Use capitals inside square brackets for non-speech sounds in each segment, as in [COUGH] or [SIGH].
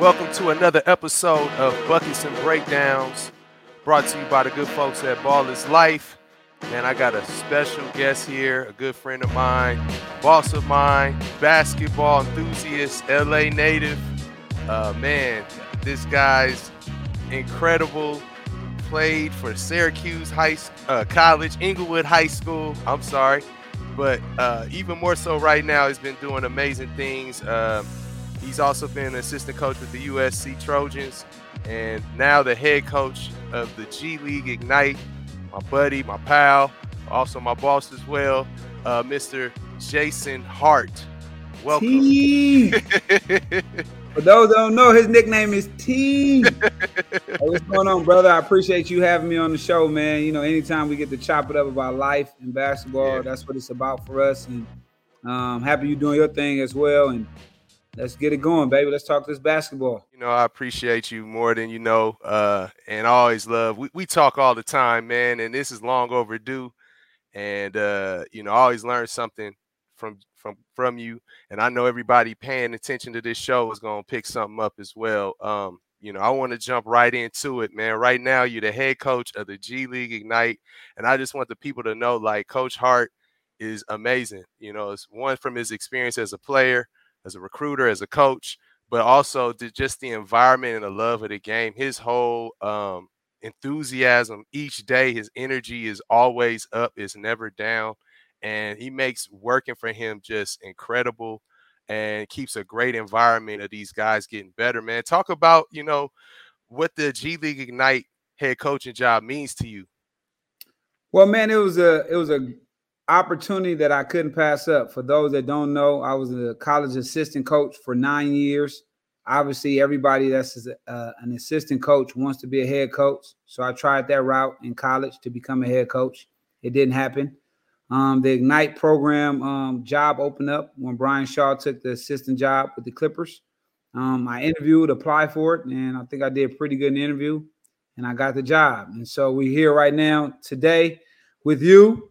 Welcome to another episode of Buckets and Breakdowns, brought to you by the good folks at Ball is Life. Man, I got a special guest here, a good friend of mine, boss of mine, basketball enthusiast, LA native. Uh, man, this guy's incredible. Played for Syracuse High uh, College, Inglewood High School. I'm sorry, but uh, even more so right now, he's been doing amazing things. He's also been an assistant coach with the USC Trojans, and now the head coach of the G League Ignite. My buddy, my pal, also my boss as well, uh, Mr. Jason Hart. Welcome. T. [LAUGHS] For those that don't know, his nickname is T. [LAUGHS] hey, what's going on, brother? I appreciate you having me on the show, man. You know, anytime we get to chop it up about life and basketball, yeah. that's what it's about for us. And um, happy you doing your thing as well. And let's get it going, baby. Let's talk this basketball. You know, I appreciate you more than you know, uh, and always love. We, we talk all the time, man, and this is long overdue. And uh, you know, I always learn something from from from you, and I know everybody paying attention to this show is gonna pick something up as well. Um, you know, I want to jump right into it, man. Right now, you're the head coach of the G League Ignite, and I just want the people to know, like, Coach Hart is amazing. You know, it's one from his experience as a player, as a recruiter, as a coach, but also just the environment and the love of the game. His whole um, enthusiasm each day, his energy is always up, is never down and he makes working for him just incredible and keeps a great environment of these guys getting better, man. Talk about, you know, what the G League Ignite head coaching job means to you. Well, man, it was a it was a opportunity that I couldn't pass up. For those that don't know, I was a college assistant coach for nine years. Obviously, everybody that's uh, an assistant coach wants to be a head coach. So I tried that route in college to become a head coach. It didn't happen. Um, the Ignite program um, job opened up when Brian Shaw took the assistant job with the Clippers. Um, I interviewed, applied for it, and I think I did a pretty good interview, and I got the job. And so we're here right now today with you.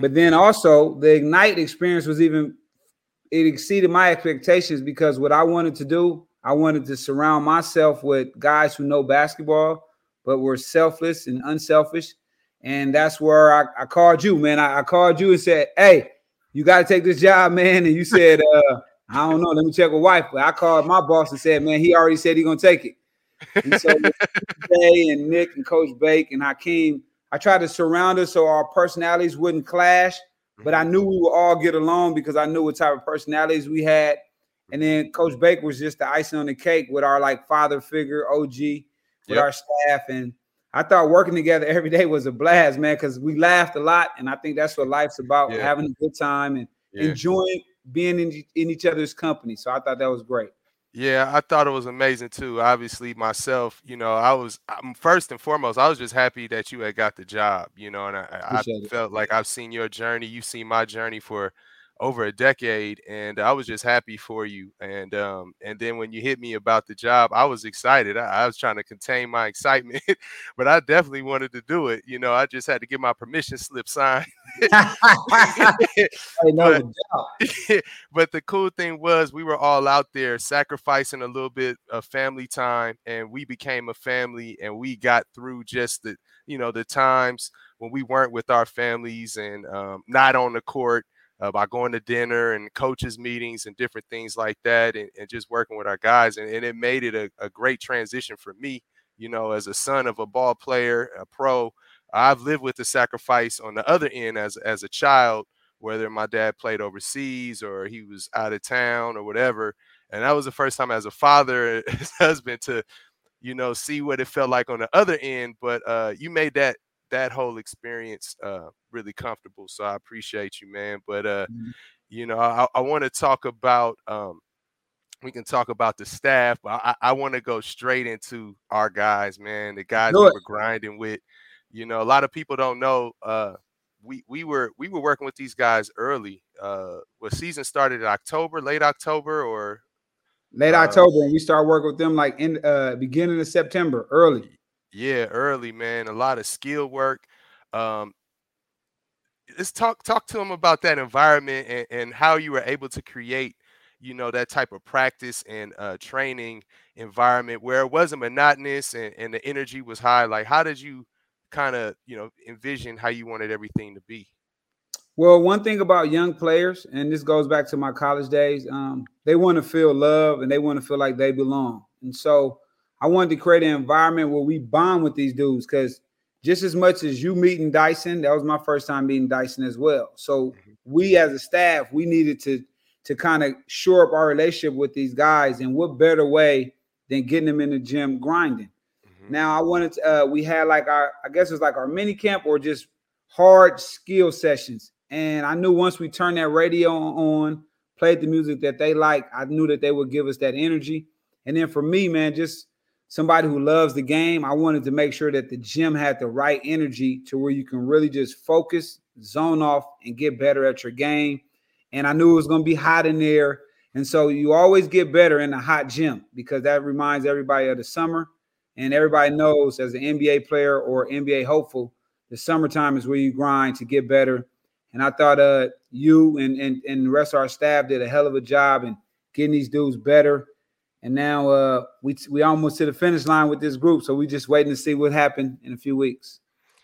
But then also the Ignite experience was even it exceeded my expectations because what I wanted to do, I wanted to surround myself with guys who know basketball, but were selfless and unselfish and that's where I, I called you, man. I, I, called you and said, Hey, you got to take this job, [LAUGHS] man. And you said, uh, I don't know, let me check with wife. But I called my boss and said, Man, he already said he gonna take it. And so Jay and Nick and Coach Bake and Hakim, I tried to surround us so our personalities wouldn't clash, but I mm-hmm. knew we would all get along because I knew what type of personalities we had. And then mm-hmm. Coach Bake was just the icing on the cake with our like father figure, OG, with yep. our staff. And I thought working together [LAUGHS] every day was a blast, man, because we laughed a lot, and I think that's what life's about: yeah. having a good time and yeah. enjoying being in, in each other's company. So I thought that was great. Yeah, I thought it was amazing too. Obviously, myself, you know, I was I'm, first and foremost, I was just happy that you had got the job, you know, and I, I felt like I've seen your journey, you've seen my journey for over a decade and I was just happy for you and um and then when you hit me about the job I was excited I, I was trying to contain my excitement [LAUGHS] but I definitely wanted to do it you know I just had to get my permission slip signed. [LAUGHS] [LAUGHS] But, but the cool thing was we were all out there sacrificing a little bit of family time and we became a family and we got through just the you know the times when we weren't with our families and um, not on the court uh, by going to dinner and coaches meetings and different things like that and, and just working with our guys and, and it made it a, a, great transition for me you know as a son of a ball player a pro i've lived with the sacrifice on the other end as, as a child whether my dad played overseas or he was out of town or whatever and that was the first time as a father [LAUGHS] as husband to you know see what it felt like on the other end but uh, you made that that whole experience uh, really comfortable. So I appreciate you, man. But uh, mm-hmm. you know, I, I want to talk about. Um, we can talk about the staff, but I, I want to go straight into our guys, man. The guys we were grinding with. You know, a lot of people don't know. Uh, we we were we were working with these guys early. Uh, what season started in October, late October, or late uh, October, and we start working with them like in uh beginning of September, early. Yeah, early, man. A lot of skill work. Um, let's talk talk to them about that environment and, and how you were able to create, you know that type of practice and uh, training environment where it wasn't monotonous and, and the energy was high like how did you kind of you know envision how you wanted everything to be well one thing about young players and this goes back to my college days um, they want to feel love and they want to feel like they belong and so i wanted to create an environment where we bond with these dudes because just as much as you meeting dyson that was my first time meeting dyson as well so mm-hmm. we as a staff we needed to to kind of shore up our relationship with these guys and what better way than getting them in the gym grinding now I wanted to, uh, we had like our, I guess it was like our mini camp or just hard skill sessions. And I knew once we turned that radio on, played the music that they like, I knew that they would give us that energy. And then for me, man, just somebody who loves the game, I wanted to make sure that the gym had the right energy to where you can really just focus, zone off, and get better at your game. And I knew it was going to be hot in there. And so you always get better in a hot gym because that reminds everybody of the summer. And everybody knows as an NBA player or NBA hopeful, the summertime is where you grind to get better. And I thought uh, you and, and, and the rest of our staff did a hell of a job in getting these dudes better. And now uh, we we almost to the finish line with this group. So we're just waiting to see what happened in a few weeks.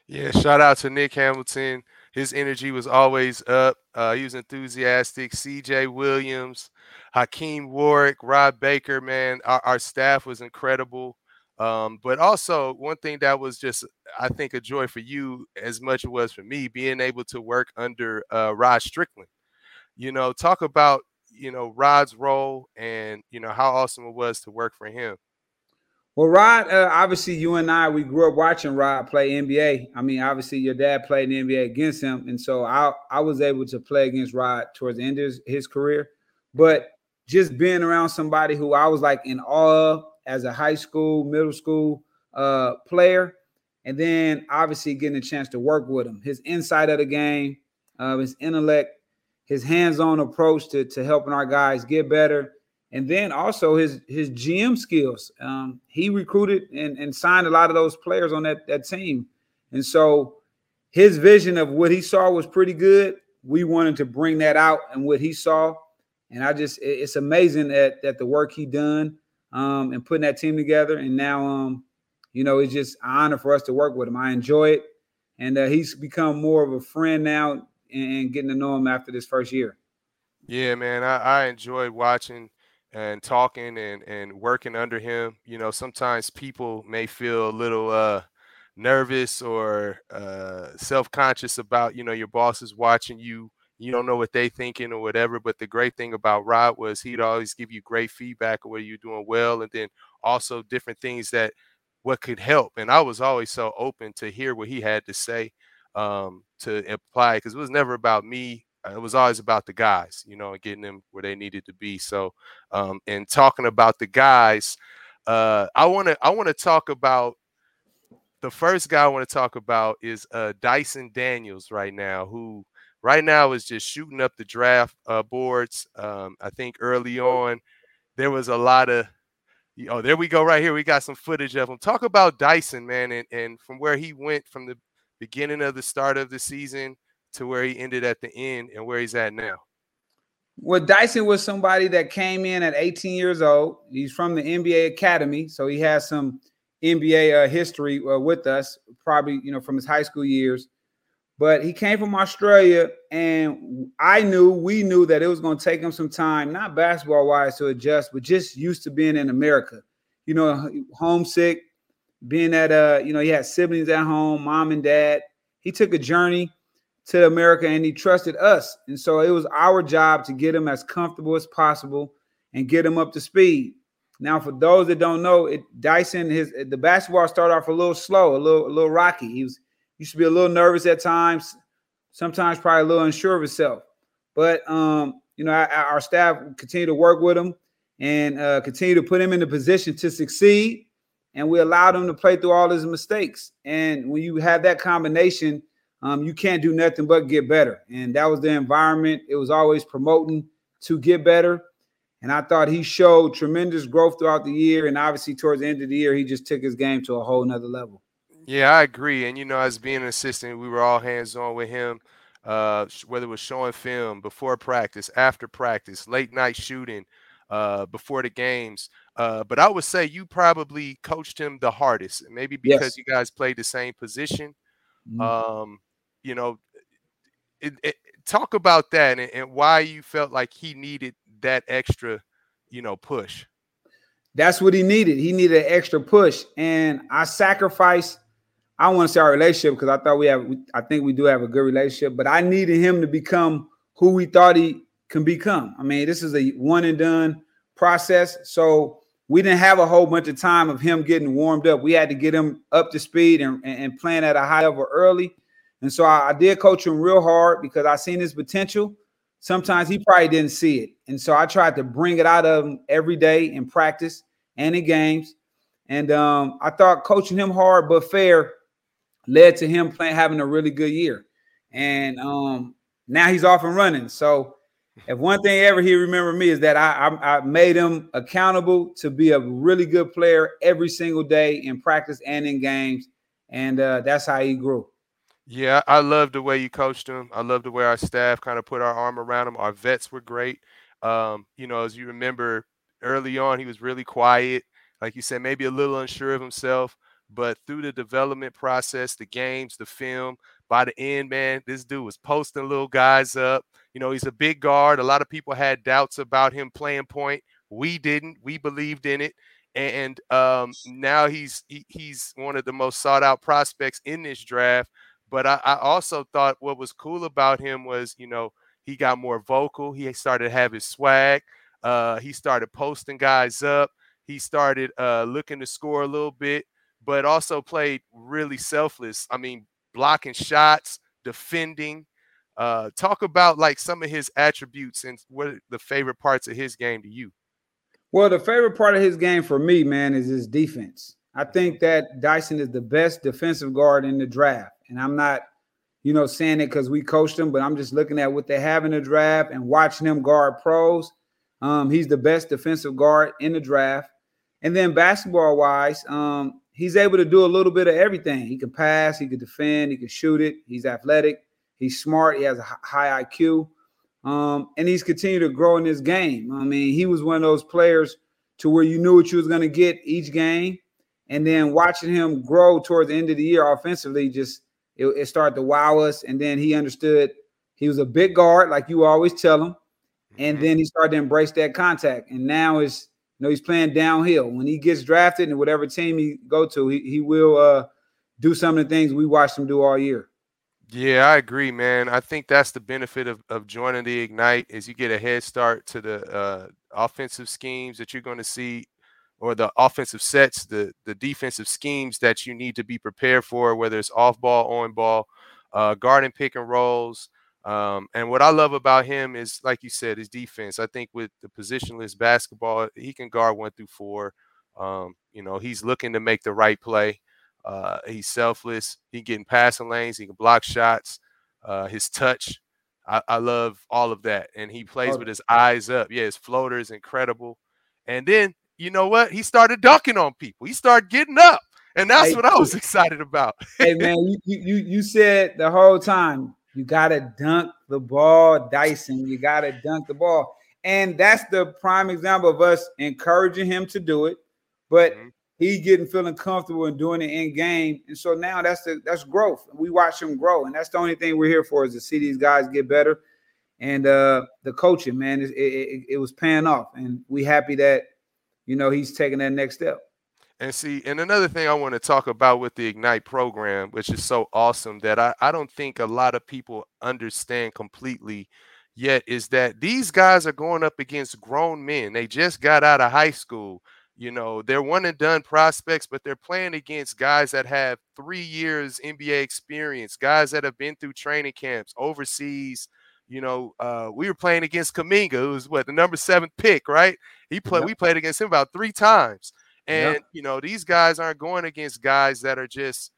Yeah, shout out to Nick Hamilton. His energy was always up. Uh, he was enthusiastic. CJ Williams, Hakim Warrick, Rob Baker, man, our, our staff was incredible. Um, but also one thing that was just I think a joy for you as much as it was for me being able to work under uh, Rod Strickland. You know, talk about you know Rod's role and you know how awesome it was to work for him. Well, Rod, uh, obviously you and I we grew up watching Rod play NBA. I mean, obviously your dad played in the NBA against him, and so I I was able to play against Rod towards the end of his, his career. But just being around somebody who I was like in awe as a high school, middle school uh, player, and then obviously getting a chance to work with him. His insight of the game, uh, his intellect, his hands-on approach to, to helping our guys get better, and then also his his GM skills. Um, he recruited and, and signed a lot of those players on that, that team. And so his vision of what he saw was pretty good. We wanted to bring that out and what he saw. And I just it's amazing that that the work he done um, and putting that team together. And now, um, you know, it's just an honor for us to work with him. I enjoy it, and uh, he's become more of a friend now and, getting to know him after this first year. Yeah, man, I, I enjoyed watching and talking and and working under him. You know, sometimes people may feel a little uh, nervous or uh, self conscious about you know your boss is watching you you don't know what they thinking or whatever. But the great thing about Rod was he'd always give you great feedback of where you're doing well, and then also different things that what could help. And I was always so open to hear what he had to say um, to apply because it was never about me. Uh, it was always about the guys, you know, and getting them where they needed to be. So, um, and talking about the guys, uh, I want to I want to talk about the first guy I want to talk about is uh, Dyson Daniels right now, who right now is just shooting up the draft uh, boards. Um, I think early on there was a lot of oh there we go right here we got some footage of him. Talk about Dyson man and, and from where he went from the beginning of the start of the season to where he ended at the end and where he's at now. Well, Dyson was somebody that came in at 18 years old. He's from the NBA Academy, so he has some NBA uh, history uh, with us, probably you know from his high school years. But he came from Australia, and I knew, we knew that it was going to take him some time, not basketball wise to adjust, but just used to being in America. You know, homesick, being at uh, you know, he had siblings at home, mom and dad. He took a journey to America and he trusted us. And so it was our job to get him as comfortable as possible and get him up to speed. Now, for those that don't know, it Dyson, his the basketball started off a little slow, a little, a little rocky. He was used to be a little nervous at times, sometimes probably a little unsure of himself. But um, you know, our, our staff continue to work with him and uh, continue to put him in the position to succeed. And we allowed him to play through all his mistakes. And when you have that combination, um, you can't do nothing but get better. And that was the environment. It was always promoting to get better. And I thought he showed tremendous growth throughout the year. And obviously, towards the end of the year, he just took his game to a whole nother level. Yeah, I agree. And you know, as being an assistant, we were all hands on with him. uh, whether it was showing film before practice, after practice, late night shooting, uh, before the games. Uh, but I would say you probably coached him the hardest, maybe because yes. you guys played the same position. Mm-hmm. Um, you know, it, it, talk about that and, and why you felt like he needed that extra, you know, push. That's what he needed. He needed an extra push, and I sacrificed. I want to say our relationship because I thought we have. I think we do have a good relationship, but I needed him to become who we thought he can become. I mean, this is a one and done process. So we didn't have a whole bunch of time of him getting warmed up. We had to get him up to speed and, and playing at a high level early. And so I, I did coach him real hard because I seen his potential. Sometimes he probably didn't see it. And so I tried to bring it out of him every day in practice and in games. And um, I thought coaching him hard but fair led to him playing having a really good year. And um, now he's off and running. So if one thing ever he remember me is that I, I, I made him accountable to be a really good player every single day in practice and in games, and uh, that's how he grew. Yeah, I love the way you coached him. I love the way our staff kind of put our arm around him. Our vets were great. Um, you know, as you remember early on, he was really quiet, like you said, maybe a little unsure of himself. But through the development process, the games, the film, by the end, man, this dude was posting little guys up. You know, he's a big guard. A lot of people had doubts about him playing point. We didn't. We believed in it. And um, now he's he, he's one of the most sought out prospects in this draft. But I, I also thought what was cool about him was, you know, he got more vocal. He started to have his swag. Uh, he started posting guys up. He started uh, looking to score a little bit, but also played really selfless. I mean, blocking shots, defending. Uh, talk about like some of his attributes and what are the favorite parts of his game to you. Well, the favorite part of his game for me, man, is his defense. I think that Dyson is the best defensive guard in the draft. And I'm not, you know, saying it because we coached him, but I'm just looking at what they have in the draft and watching him guard pros. Um, he's the best defensive guard in the draft. And then basketball wise, um, he's able to do a little bit of everything. He can pass, he can defend, he can shoot it. He's athletic, he's smart, he has a high IQ, um, and he's continued to grow in this game. I mean, he was one of those players to where you knew what you was going to get each game, and then watching him grow towards the end of the year offensively, just it, it started to wow us. And then he understood he was a big guard, like you always tell him, and mm-hmm. then he started to embrace that contact, and now it's you know, he's playing downhill. When he gets drafted and whatever team he go to, he, he will uh, do some of the things we watched him do all year. Yeah, I agree, man. I think that's the benefit of, of joining the Ignite is you get a head start to the uh, offensive schemes that you're going to see or the offensive sets, the the defensive schemes that you need to be prepared for, whether it's off ball, on ball, uh, guarding pick and rolls, um, and what I love about him is, like you said, his defense. I think with the positionless basketball, he can guard one through four. Um, you know, he's looking to make the right play. Uh, he's selfless. He getting passing lanes. He can block shots. Uh, his touch, I, I, love all of that. And he plays oh. with his eyes up. Yeah, his floater is incredible. And then you know what? He started dunking on people. He started getting up, and that's hey, what I was [LAUGHS] excited about. hey man, you, you you said the whole time you gotta dunk the ball, Dyson. You gotta dunk the ball. And that's the prime example of us encouraging him to do it, but mm-hmm. He getting feeling comfortable and doing it in game. And so now that's the that's growth. We watch him grow, and that's the only thing we're here for is to see these guys get better. And uh the coaching, man, it, it, it was paying off, and we happy that you know he's taking that next step. And see, and another thing I want to talk about with the Ignite program, which is so awesome that I, I don't think a lot of people understand completely yet, is that these guys are going up against grown men. They just got out of high school. You know, they're one and done prospects, but they're playing against guys that have three years NBA experience, guys that have been through training camps overseas. You know, uh, we were playing against Kuminga, who's what the number seven pick, right? He played. Yep. We played against him about three times. And yep. you know, these guys aren't going against guys that are just,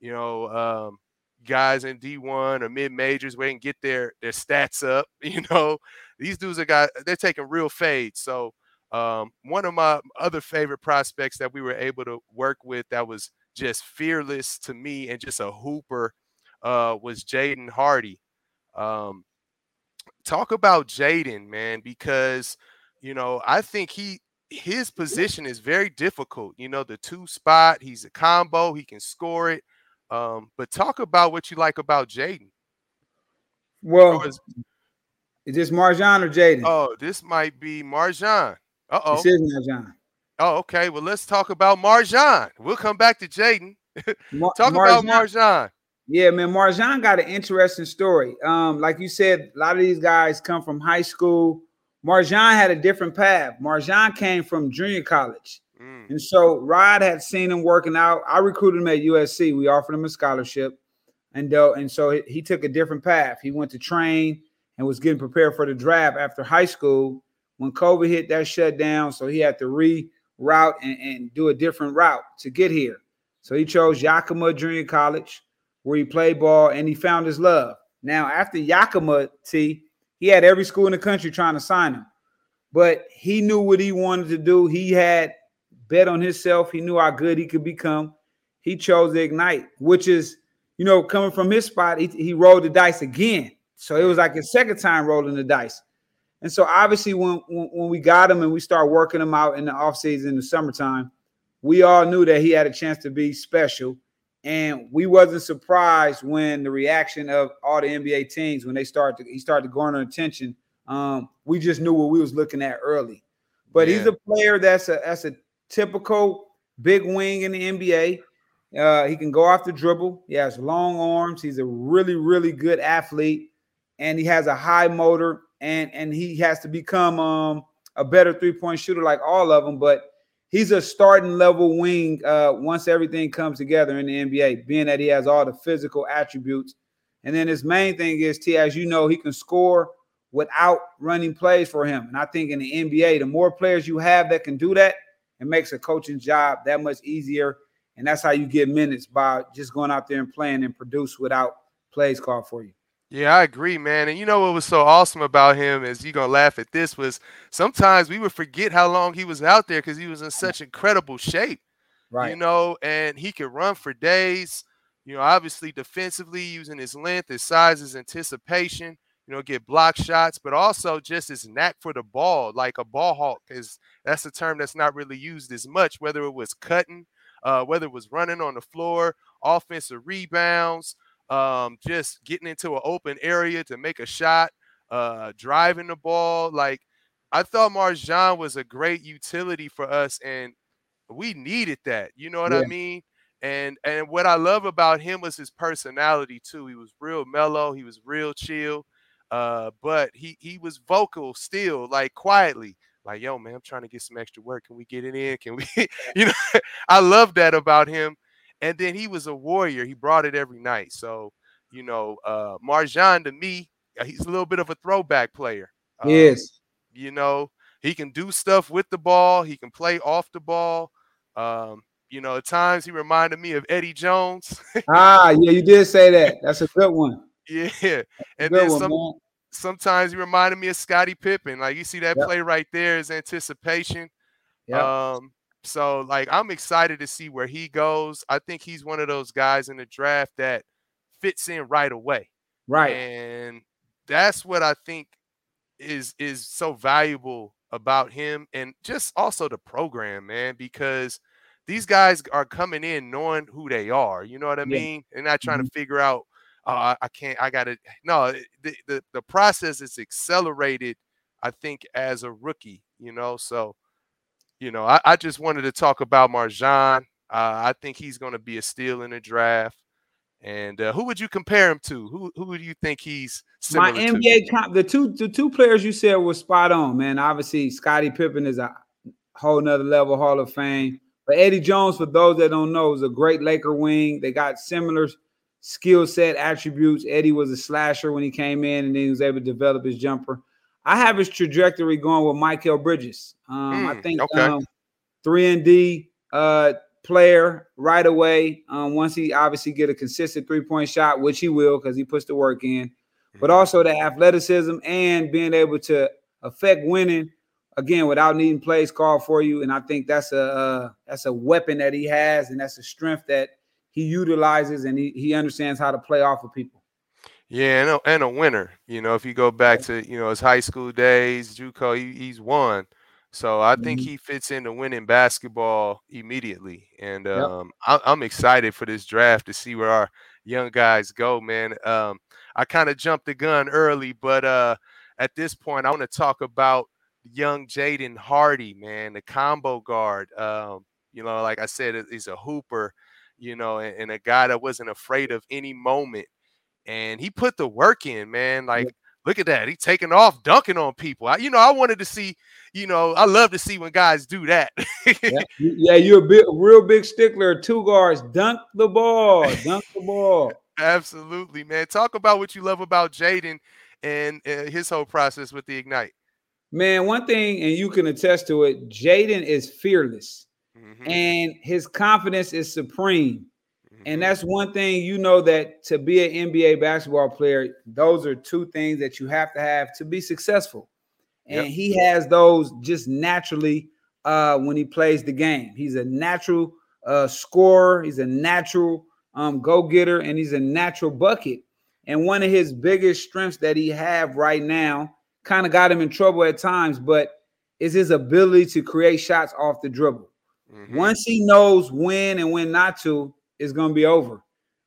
you know, um, guys in D1 or mid majors where they can get their their stats up. [LAUGHS] You know, these dudes are guys they're taking real fades. So um, one of my other favorite prospects that we were able to work with that was just fearless to me and just a hooper uh, was Jaden Hardy. Um, talk about Jaden, man, because you know I think he his position is very difficult. You know, the two spot, he's a combo, he can score it. Um, but talk about what you like about Jaden. Well, is, is this MarJon or Jaden? Oh, this might be MarJon. Uh oh. This is MarJon. Oh, okay. Well, let's talk about MarJon. We'll come back to Jaden. [LAUGHS] talk MarJon, about MarJon. Yeah, man, MarJon got an interesting story. Um, like you said, a lot of these guys come from high school. MarJon had a different path. MarJon came from junior college. Mm. And so Rod had seen him working out. I recruited him at USC. We offered him a scholarship. And, uh, and so he, he took a different path. He went to train and was getting prepared for the draft after high school. When COVID hit, that shut down. So he had to reroute and, and do a different route to get here. So he chose Yakima Junior College where he played ball and he found his love. Now, after Yakima, T, he had every school in the country trying to sign him, but he knew what he wanted to do. He had bet on himself. He knew how good he could become. He chose ignite, which is, you know, coming from his spot, he, he rolled the dice again. So it was like his second time rolling the dice. And so obviously when, when, when we got him and we started working him out in the offseason in the summertime, we all knew that he had a chance to be special. And we wasn't surprised when the reaction of all the NBA teams when they started to he started to garner attention. Um, we just knew what we was looking at early. But yeah. he's a player that's a that's a typical big wing in the NBA. Uh, he can go off the dribble. He has long arms. He's a really, really good athlete, and he has a high motor. And and he has to become um, a better three point shooter like all of them. But he's a starting level wing uh, once everything comes together in the NBA, being that he has all the physical attributes. And then his main thing is, T, as you know, he can score without running plays for him. And I think in the NBA, the more players you have that can do that, it makes a coaching job that much easier. And that's how you get minutes by just going out there and playing and produce without plays called for you. Yeah, I agree, man. And you know what was so awesome about him is you're gonna laugh at this was sometimes we would forget how long he was out there because he was in such incredible shape. Right. You know, and he could run for days. You know, obviously defensively using his length, his size, his anticipation. You know, get block shots, but also just his knack for the ball, like a ball hawk, is that's a term that's not really used as much. Whether it was cutting, uh, whether it was running on the floor, offensive rebounds, um, just getting into an open area to make a shot, uh, driving the ball. Like I thought MarJon was a great utility for us, and we needed that. You know what yeah. I mean? And and what I love about him was his personality too. He was real mellow. He was real chill. Uh, but he he was vocal still, like quietly, like yo man, I'm trying to get some extra work. Can we get it in? Can we? [LAUGHS] you know, I love that about him. And then he was a warrior. He brought it every night. So, you know, uh MarJon to me, uh, he's a little bit of a throwback player. Um, yes. You know, he can do stuff with the ball. He can play off the ball. Um, you know, at times he reminded me of Eddie Jones. ah, yeah, you did say that. [LAUGHS] That's a good one. Yeah. And then one, some, sometimes he reminded me of Scottie Pippen. Like you see that yep. play right there is anticipation. Yeah. Um, so like I'm excited to see where he goes. I think he's one of those guys in the draft that fits in right away. Right. And that's what I think is is so valuable about him and just also the program, man, because these guys are coming in knowing who they are. You know what I yeah. mean? They're not trying mm-hmm. to figure out, oh, I can't, I got to. No, the, the, the process is accelerated, I think, as a rookie, you know? So you know, I, I just wanted to talk about MarJon. Uh, I think he's going to be a steal in the draft. And uh, who would you compare him to? Who who do you think he's my NBA comp? The two the two players you said were spot on, man. Obviously, Scottie Pippen is a whole nother level Hall of Fame. But Eddie Jones, for those that don't know, is a great Laker wing. They got similar skill set attributes. Eddie was a slasher when he came in, and then he was able to develop his jumper. I have his trajectory going with Mikal Bridges. Um, mm, I think okay. um, three and D uh, player right away. Um, once he obviously get a consistent three point shot, which he will because he puts the work in, mm-hmm. but also the athleticism and being able to affect winning again without needing plays called for you. And I think that's a uh, that's a weapon that he has, and that's a strength that he utilizes, and he he understands how to play off of people. Yeah, and a, and a winner. You know, if you go back to you know his high school days, JUCO, he, he's won. So I think Mhm. he fits into winning basketball immediately, and Yep. um, I, I'm excited for this draft to see where our young guys go. Man, um, I kind of jumped the gun early, but uh, at this point, I want to talk about young Jaden Hardy, man, the combo guard. Um, you know, like I said, he's a hooper, you know, and, and a guy that wasn't afraid of any moment, and he put the work in, man. Like. Look at that. He taking off, dunking on people. I, you know, I wanted to see you know, I love to see when guys do that. Yeah, [LAUGHS] yeah, you're a big, real big stickler. Two guards, dunk the ball, dunk the ball. Absolutely, man. Talk about what you love about Jaden and uh, his whole process with the Ignite. Man, one thing, and you can attest to it, Jaden is fearless Mhm, and his confidence is supreme. And that's one thing you know that to be an NBA basketball player, those are two things that you have to have to be successful. And Yep. he has those just naturally uh, when he plays the game. He's a natural uh, scorer, he's a natural um, go getter, and he's a natural bucket. And one of his biggest strengths that he have right now kind of got him in trouble at times, but is his ability to create shots off the dribble. Mhm. Once he knows when and when not to, it's going to be over.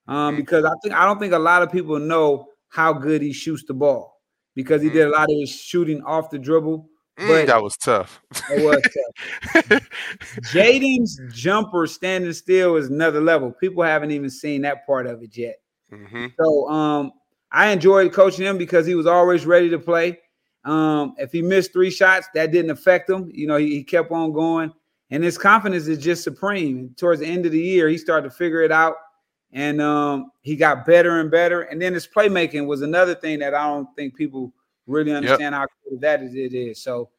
Um, because I think I don't think a lot of people know how good he shoots the ball because he Mhm. did a lot of his shooting off the dribble. Mm, but- that was tough. It was tough. [LAUGHS] Jaden's jumper standing still is another level. People haven't even seen that part of it yet. Mhm, So um, I enjoyed coaching him because he was always ready to play. Um, if he missed three shots, that didn't affect him. You know, he, he kept on going, and his confidence is just supreme. Towards the end of the year, he started to figure it out, and um, he got better and better. And then his playmaking was another thing that I don't think people really understand how good that is. It is so.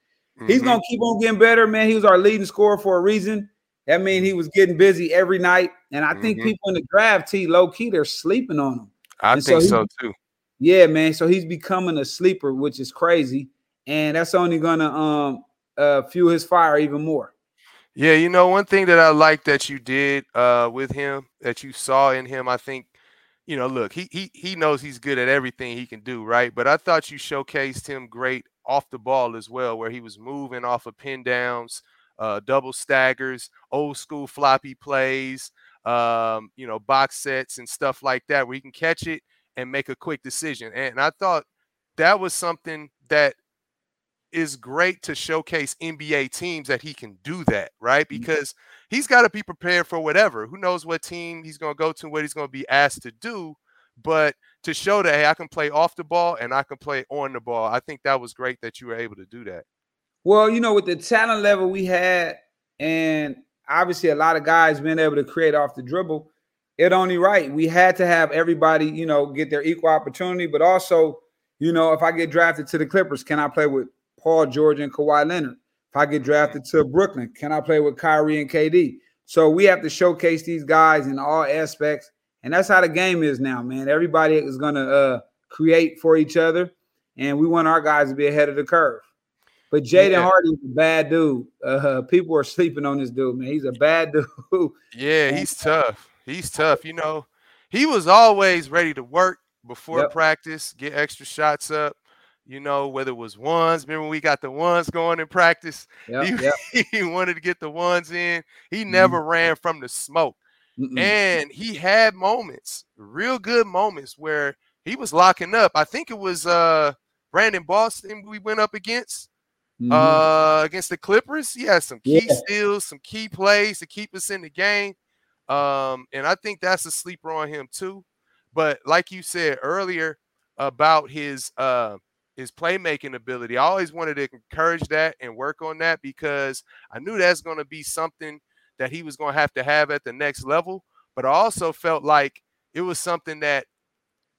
He's mhm. gonna keep on getting better, man. He was our leading scorer for a reason. That means he was getting busy every night. And I think Mhm. people in the draft, T low key, they're sleeping on him. I and so think he- so too. Yeah, man. So he's becoming a sleeper, which is crazy. And that's only gonna um uh fuel his fire even more. Yeah, you know, one thing that I like that you did uh with him, that you saw in him, I think, you know, look, he he he knows he's good at everything he can do, right? But I thought you showcased him great off the ball as well, where he was moving off of pin downs, uh, double staggers, old school floppy plays, um, you know, box sets and stuff like that, where he can catch it and make a quick decision. And I thought that was something that is great to showcase NBA teams that he can do that, right? Mhm. Because he's got to be prepared for whatever. Who knows what team he's going to go to, what he's going to be asked to do. But to show that, hey, I can play off the ball and I can play on the ball, I think that was great that you were able to do that. Well, you know, with the talent level we had, and obviously a lot of guys being able to create off the dribble, it only right. We had to have everybody, you know, get their equal opportunity, but also, you know, if I get drafted to the Clippers, can I play with Paul George and Kawhi Leonard? If I get drafted to Brooklyn, can I play with Kyrie and KD? So we have to showcase these guys in all aspects, and that's how the game is now, man. Everybody is gonna uh, create for each other, and we want our guys to be ahead of the curve. But Jaden Yeah. Hardy is a bad dude. Uh, people are sleeping on this dude, man. He's a bad [LAUGHS] dude. Yeah, he's tough. He's tough. You know, he was always ready to work before Yep. practice, get extra shots up. You know, whether it was ones, remember we got the ones going in practice? Yep, he, yep. [LAUGHS] he wanted to get the ones in. He Mhm. never ran from the smoke. Mm-mm. And he had moments, real good moments where he was locking up. I think it was uh Brandon Boston we went up against Mhm. uh against the Clippers. He had some key Yeah. steals, some key plays to keep us in the game. Um, and I think that's a sleeper on him too. But like you said earlier about his uh his playmaking ability, I always wanted to encourage that and work on that because I knew that's going to be something that he was going to have to have at the next level. But I also felt like it was something that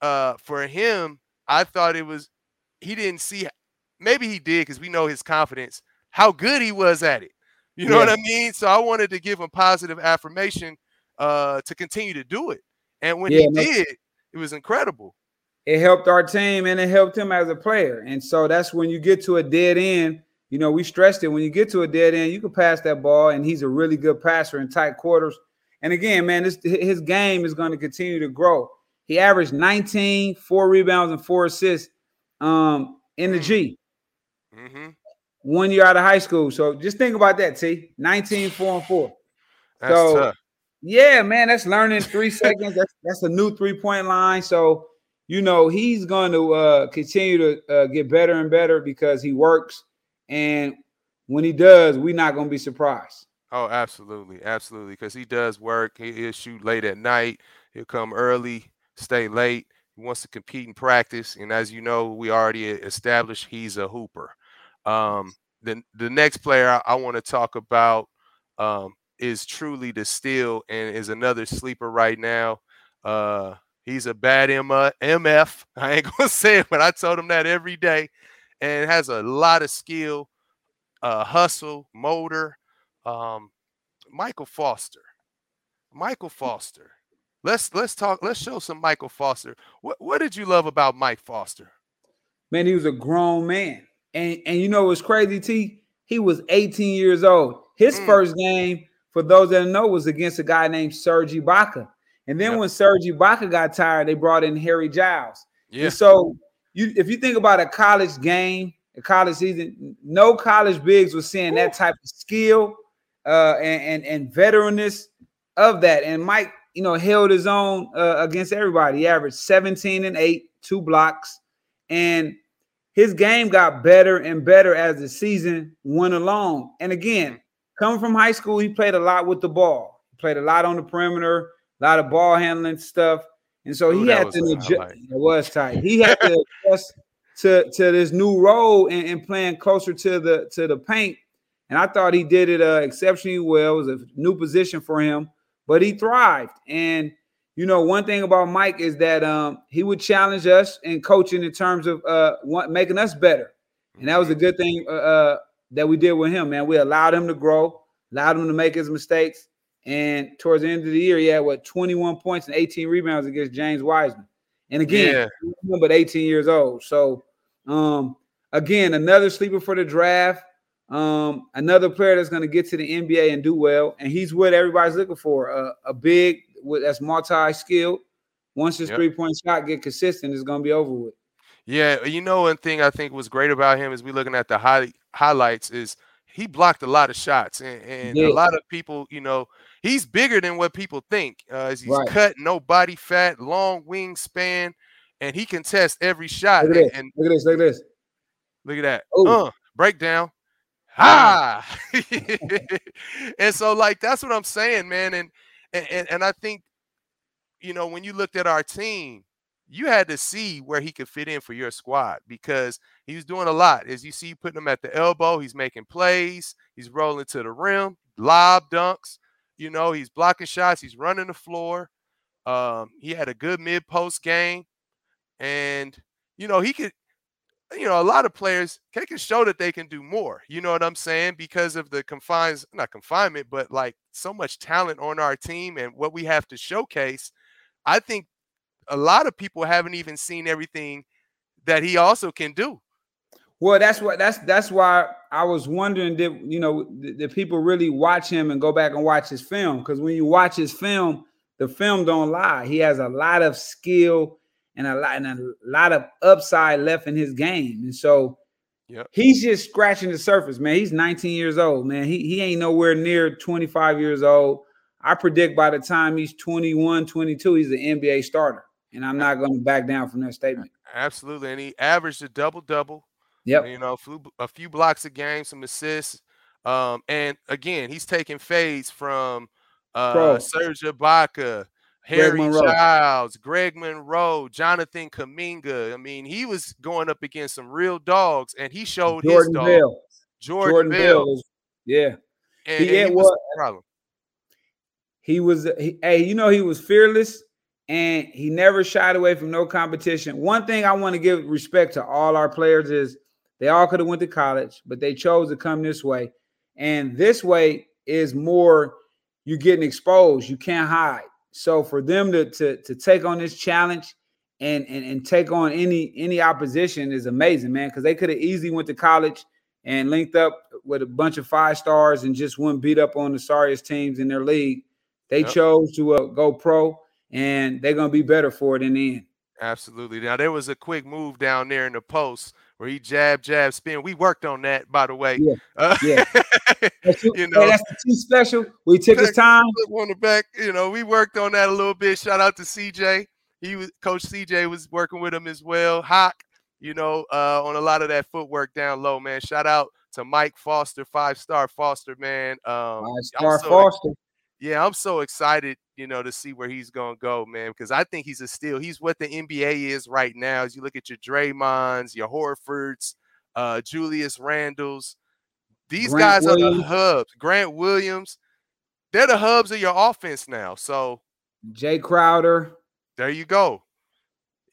uh for him, I thought it was he didn't see maybe he did because we know his confidence, how good he was at it. You know what I mean? So I wanted to give him positive affirmation uh to continue to do it. And when Yeah, he did, it was incredible. It helped our team and it helped him as a player. And so that's when you get to a dead end. You know, we stressed it. When you get to a dead end, you can pass that ball, and he's a really good passer in tight quarters. And again, man, this his game is going to continue to grow. He averaged 19, four rebounds, and four assists um, in the G. Mm-hmm. One year out of high school. So just think about that, T. 19, 4 and 4. That's so tough. yeah, man, that's learning three seconds. That's that's a new three-point line. So you know he's going to uh, continue to uh, get better and better because he works, and when he does, we're not going to be surprised. Oh, absolutely, absolutely, because he does work. He, will shoot late at night. He'll come early, stay late. He wants to compete in practice, and as you know, we already established he's a hooper. Um, the the next player I, I want to talk about um, is truly the steal and is another sleeper right now. Uh, he's a bad M- MF. [LAUGHS] I ain't gonna [LAUGHS] say it, but I told him that every day, and has a lot of skill, uh, hustle, motor. Um, Michael Foster. Michael Foster. Let's let's talk. Let's show some Michael Foster. What what did you love about Mike Foster? Man, he was a grown man, and and you know what's crazy? T. He was 18 years old. His mm. first game for those that know, was against a guy named Serge Ibaka. And then yep. when Serge Ibaka got tired, they brought in Harry Giles. Yeah. And so you if you think about a college game, a college season, no college bigs was seeing Ooh. that type of skill uh, and, and and veteranness of that. And Mike, you know, held his own uh, against everybody. He averaged 17 and 8, two blocks. And his game got better and better as the season went along. And again, coming from high school, he played a lot with the ball. He played a lot on the perimeter, a lot of ball handling stuff. And so Ooh, he had to adjust. It was tight. He had to adjust to, to this new role and, and, playing closer to the to the paint. And I thought he did it uh, exceptionally well. It was a new position for him, but he thrived. And you know, one thing about Mike is that um, he would challenge us in coaching in terms of uh, making us better. And that was a good thing uh, uh that we did with him, man. We allowed him to grow, allowed him to make his mistakes. And towards the end of the year, he had what 21 points and 18 rebounds against James Wiseman. And again, yeah. but 18 years old. So um, again, another sleeper for the draft. Um, another player that's going to get to the NBA and do well. And he's what everybody's looking for. Uh, a big that's multi-skilled. Once his yep. three-point shot get consistent, it's going to be over with. Yeah, you know, one thing I think was great about him is we looking at the high, highlights is he blocked a lot of shots, and, and yeah. a lot of people, you know, he's bigger than what people think. Uh, he's right. cut, no body fat, long wingspan, and he can test every shot. Look at, and, this, look at this. Look at this. Look at that. Uh, breakdown. Ah. [LAUGHS] and so, like, that's what I'm saying, man. And and and I think, you know, when you looked at our team, you had to see where he could fit in for your squad because he was doing a lot. As you see, putting him at the elbow, he's making plays, he's rolling to the rim, lob dunks. You know, he's blocking shots, he's running the floor. Um, he had a good mid post game, and you know he could. You know, a lot of players they can show that they can do more. You know what I'm saying? Because of the confines, not confinement, but like so much talent on our team and what we have to showcase. I think a lot of people haven't even seen everything that he also can do. Well, that's what that's that's why I was wondering did you know did people really watch him and go back and watch his film? Because when you watch his film, the film don't lie. He has a lot of skill and a lot and a lot of upside left in his game, and so yep. he's just scratching the surface, man. He's 19 years old, man. He he ain't nowhere near 25 years old. I predict by the time he's 21, 22, he's an NBA starter and I'm not going to back down from that statement. Absolutely, and he averaged a double double. Yep. You know, a few blocks a game, some assists. Um, and again, he's taking fades from uh, Serge Ibaka, Harry Greg Giles, Greg Monroe, Jonathan Kuminga. I mean, he was going up against some real dogs, and he showed Jordan his dog. Bell. Jordan, Jordan Bell. Bell. Yeah. And, he, and he was problem. He was, he, hey, you know, he was fearless and he never shied away from no competition. One thing I want to give respect to all our players is they all could have went to college, but they chose to come this way. And this way is more you're getting exposed. You can't hide. So for them to to, to take on this challenge and, and and take on any any opposition is amazing, man. Because they could have easily went to college and linked up with a bunch of five stars and just went beat up on the sorriest teams in their league. They yep. chose to uh, go pro and they're gonna be better for it in the end. Absolutely. Now there was a quick move down there in the post where he jab, jab, spin. We worked on that, by the way. Yeah, [LAUGHS] uh, yeah. You know, hey, that's the two special. We took his time on the back. You know, we worked on that a little bit. Shout out to CJ. He was Coach CJ was working with him as well. Hawk, you know, uh, on a lot of that footwork down low, man. Shout out to Mike Foster, five star Foster, man. Um, five star Foster. Yeah, I'm so excited, you know, to see where he's gonna go, man. Because I think he's a steal. He's what the NBA is right now. As you look at your Draymonds, your Horfords, uh, Julius Randles, these Grant guys Williams. are the hubs. Grant Williams, they're the hubs of your offense now. So Jae Crowder. There you go.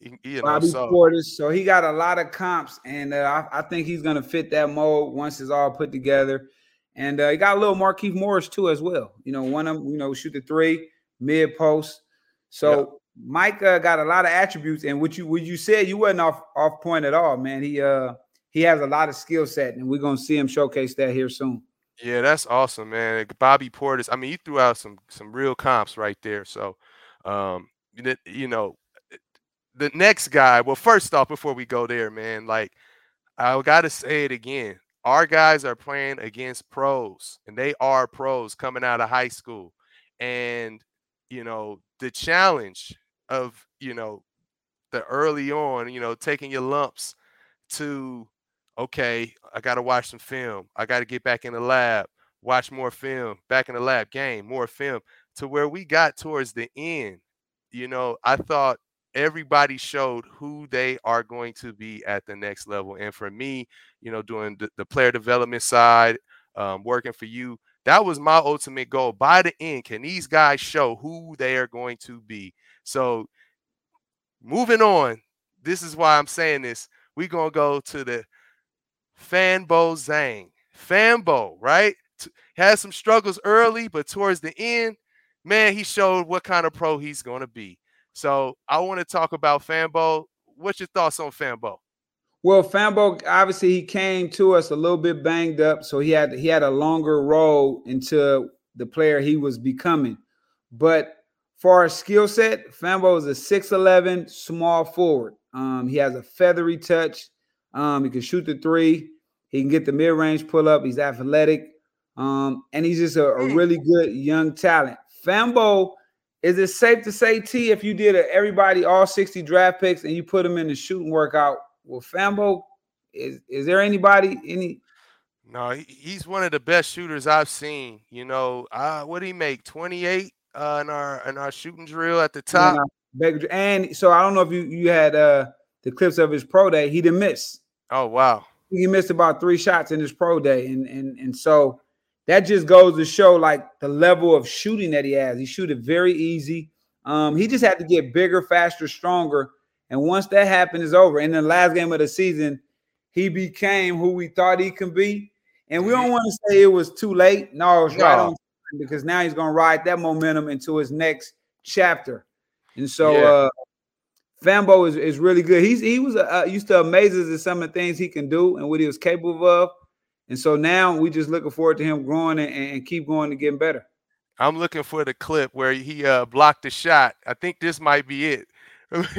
You know, Bobby so. Portis. So he got a lot of comps, and uh, I, I, think he's going to fit that mold once it's all put together. And uh, he got a little Markieff Morris too as well. You know, one of them, you know, shoot the three, mid post. So yep. Mike uh, got a lot of attributes, and what you what you said, you wasn't off off point at all, man. He uh he has a lot of skill set, and we're gonna see him showcase that here soon. Yeah, that's awesome, man. Bobby Portis. I mean, he threw out some some real comps right there. So, um, you know, the next guy. Well, first off, before we go there, man, like I gotta say it again. Our guys are playing against pros, and they are pros coming out of high school. And you know, the challenge of you know the early on, you know, taking your lumps to okay, I got to watch some film. I got to get back in the lab, watch more film, back in the lab, game, more film to where we got towards the end. You know, I thought everybody showed who they are going to be at the next level. And for me, you know, doing the, the player development side, um, working for you, that was my ultimate goal. By the end, can these guys show who they are going to be? So, moving on, this is why I'm saying this. We're going to go to the Fanbo Zeng. Fanbo, right? Had some struggles early, but towards the end, man, he showed what kind of pro he's going to be. So I want to talk about Fanbo. What's your thoughts on Fanbo? Well, Fanbo obviously he came to us a little bit banged up, so he had he had a longer role into the player he was becoming. But for our skill set, Fanbo is a 6'11 small forward. Um, he has a feathery touch. Um, he can shoot the three. He can get the mid-range pull up. He's athletic. Um, and he's just a, a really good young talent. Fanbo is it safe to say, T, if you did a, everybody all 60 draft picks and you put them in the shooting workout, with Fanbo, is is there anybody any? No, he's one of the best shooters I've seen. You know, uh, what did he make? 28 uh, in our in our shooting drill at the top. And so I don't know if you you had uh the clips of his pro day. He didn't miss. Oh wow. He missed about three shots in his pro day, and and and so that just goes to show like the level of shooting that he has. He shoot it very easy. Um, he just had to get bigger, faster, stronger. And once that happened, it's over. In the last game of the season, he became who we thought he could be. And we don't want to say it was too late. No, it's no. right on because now he's going to ride that momentum into his next chapter. And so, yeah. uh, Fanbo is, is really good. He's he was uh, used to amaze us at some of the things he can do and what he was capable of. And so now we just looking forward to him growing and, and keep going and getting better. I'm looking for the clip where he uh, blocked the shot. I think this might be it. [LAUGHS] oh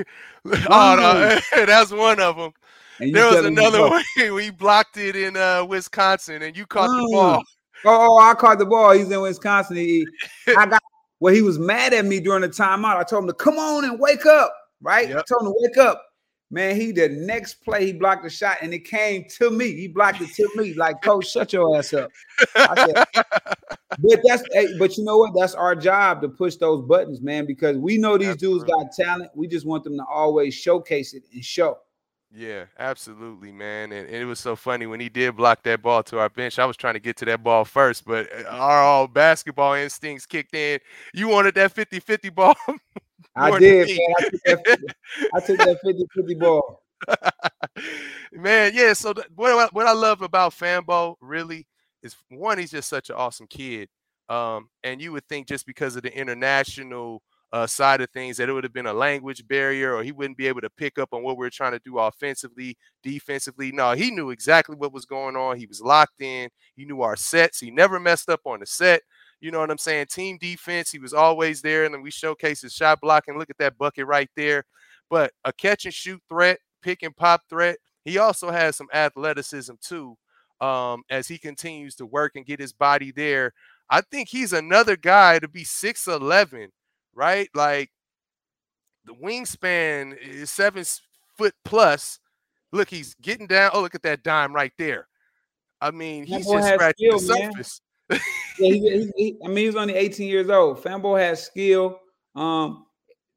no, [LAUGHS] that's one of them. There was another one. [LAUGHS] we blocked it in uh, Wisconsin, and you caught the ball. Oh, oh, I caught the ball. He's in Wisconsin. He, I got well. He was mad at me during the timeout. I told him to come on and wake up. Right? Yep. I told him to wake up. Man, he the next play he blocked the shot and it came to me. He blocked it to me like, coach, shut your ass up. Said, [LAUGHS] but that's but you know what? That's our job to push those buttons, man, because we know these Absolutely. dudes got talent. We just want them to always showcase it and show. Yeah, absolutely, man. And, and, it was so funny when he did block that ball to our bench. I was trying to get to that ball first, but uh, our all basketball instincts kicked in. You wanted that 50 50 ball [LAUGHS] I did, man. I took, that, I took that 50 50 ball. [LAUGHS] man, yeah. So the, what, I, what I love about Fanbo really is one, he's just such an awesome kid. Um, and you would think just because of the international uh, side of things that it would have been a language barrier or he wouldn't be able to pick up on what we are trying to do offensively, defensively. No, he knew exactly what was going on. He was locked in. He knew our sets. He never messed up on the set. You know what I'm saying? Team defense, he was always there, and then we showcase his shot blocking. Look at that bucket right there. But a catch and shoot threat, pick and pop threat. He also has some athleticism too, um, as he continues to work and get his body there. I think he's another guy to be 6'11, right? Like the wingspan is seven foot plus. Look, he's getting down. Oh, look at that dime right there. I mean, he's just scratching skill, the surface. Yeah, he, he, I mean, he's only 18 years old. Fanbo has skill. Um,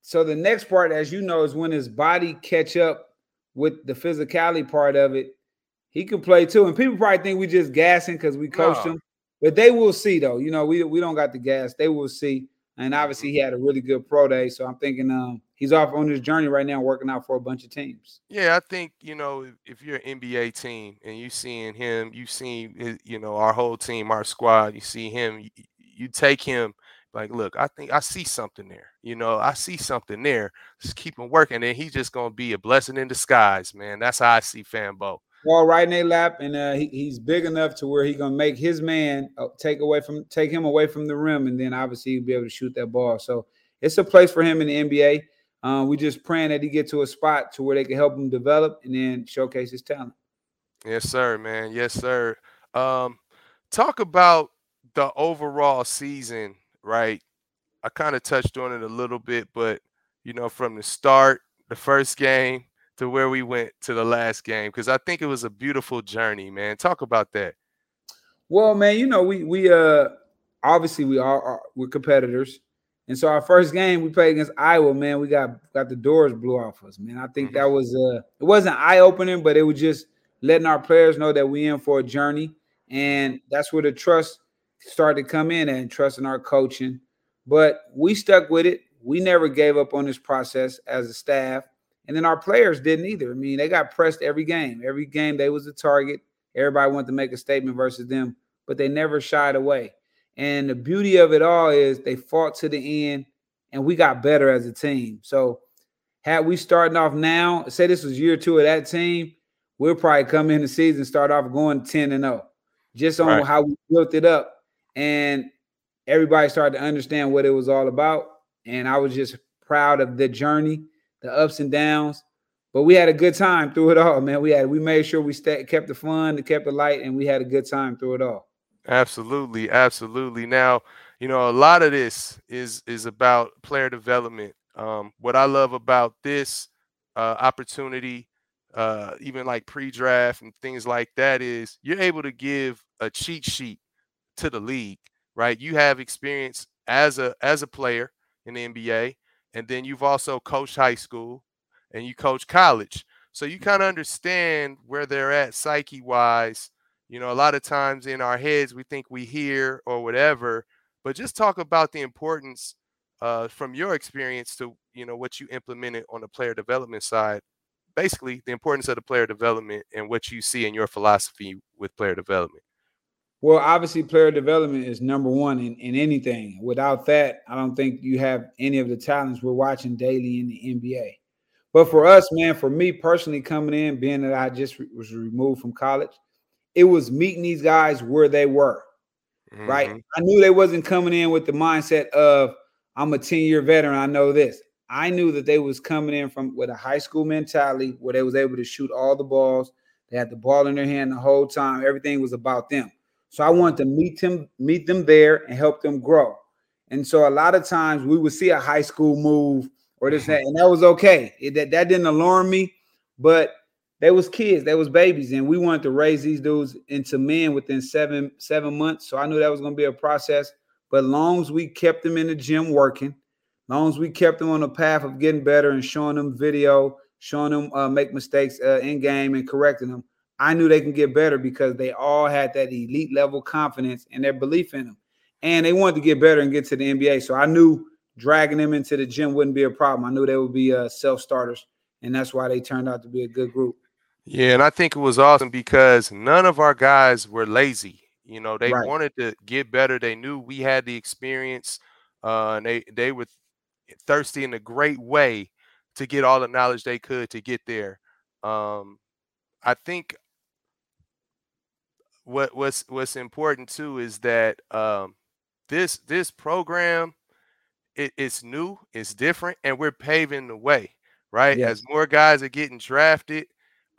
so the next part, as you know, is when his body catch up with the physicality part of it. He can play too. And people probably think we just gassing because we coached no. him. But they will see though. You know, we, we don't got the gas. They will see. And obviously he had a really good pro day. So I'm thinking um he's off on his journey right now working out for a bunch of teams. Yeah, I think, you know, if, you're an NBA team and you seeing him, you seen you know, our whole team, our squad, you see him, you, you take him like, look, I think I see something there. You know, I see something there. Just keep him working, and he's just gonna be a blessing in disguise, man. That's how I see Fanbo. Ball right in their lap, and uh, he, he's big enough to where he gonna make his man uh, take away from take him away from the rim, and then obviously he'll be able to shoot that ball. So it's a place for him in the NBA. Um, we just praying that he get to a spot to where they can help him develop and then showcase his talent. Yes, sir, man. Yes, sir. Um, talk about the overall season, right? I kind of touched on it a little bit, but you know, from the start, the first game to where we went to the last game, because I think it was a beautiful journey, man. Talk about that. Well, man, you know, we we uh obviously we are, are we're competitors. And so our first game we played against Iowa, man, we got got the doors blew off us, man. I think mm-hmm. that was uh it wasn't eye-opening, but it was just letting our players know that we in for a journey. And that's where the trust started to come in and trusting our coaching but we stuck with it. We never gave up on this process as a staff. And then our players didn't either. I mean, they got pressed every game. Every game they was a target. Everybody wanted to make a statement versus them, but they never shied away. And the beauty of it all is they fought to the end and we got better as a team. So had we starting off now, say this was year two of that team, we'll probably come in the season start off going 10 and 0 just on right. how we built it up. And everybody started to understand what it was all about. And I was just proud of the journey, the ups and downs. But we had a good time through it all, man. We had we made sure we stayed, kept the fun, kept the light, and we had a good time through it all. Absolutely, absolutely. Now, you know, a lot of this is is about player development. Um, what I love about this uh, opportunity, uh, even like pre-draft and things like that, is you're able to give a cheat sheet to the league right? You have experience as a as a player in the NBA, and then you've also coached high school and you coach college. So you kind of understand where they're at psyche wise. You know, a lot of times in our heads we think we hear or whatever, but just talk about the importance uh, from your experience to you know what you implemented on the player development side. Basically, the importance of the player development and what you see in your philosophy with player development. Well, obviously, player development is number one in, in anything. Without that, I don't think you have any of the talents we're watching daily in the NBA. But for us, man, for me personally coming in, being that I just re- was removed from college, it was meeting these guys where they were. Mm-hmm. Right. I knew they wasn't coming in with the mindset of I'm a 10-year veteran. I know this. I knew that they was coming in from with a high school mentality where they was able to shoot all the balls. They had the ball in their hand the whole time. Everything was about them. So I wanted to meet them, meet them there and help them grow. And so a lot of times we would see a high school move or this that, and that was okay. It, that that didn't alarm me, but they was kids, they was babies, and we wanted to raise these dudes into men within seven seven months. So I knew that was going to be a process. But long as we kept them in the gym working, long as we kept them on the path of getting better and showing them video, showing them uh, make mistakes uh, in game and correcting them, I knew they can get better because they all had that elite level confidence and their belief in them. And they wanted to get better and get to the NBA. So I knew dragging them into the gym wouldn't be a problem. I knew they would be uh, self starters. And that's why they turned out to be a good group. Yeah. And I think it was awesome because none of our guys were lazy. You know, they right. wanted to get better. They knew we had the experience. Uh, and they, they were thirsty in a great way to get all the knowledge they could to get there. Um, I think what what's what's important too is that um, this this program it, it's new, it's different, and we're paving the way, right? Yes. As more guys are getting drafted,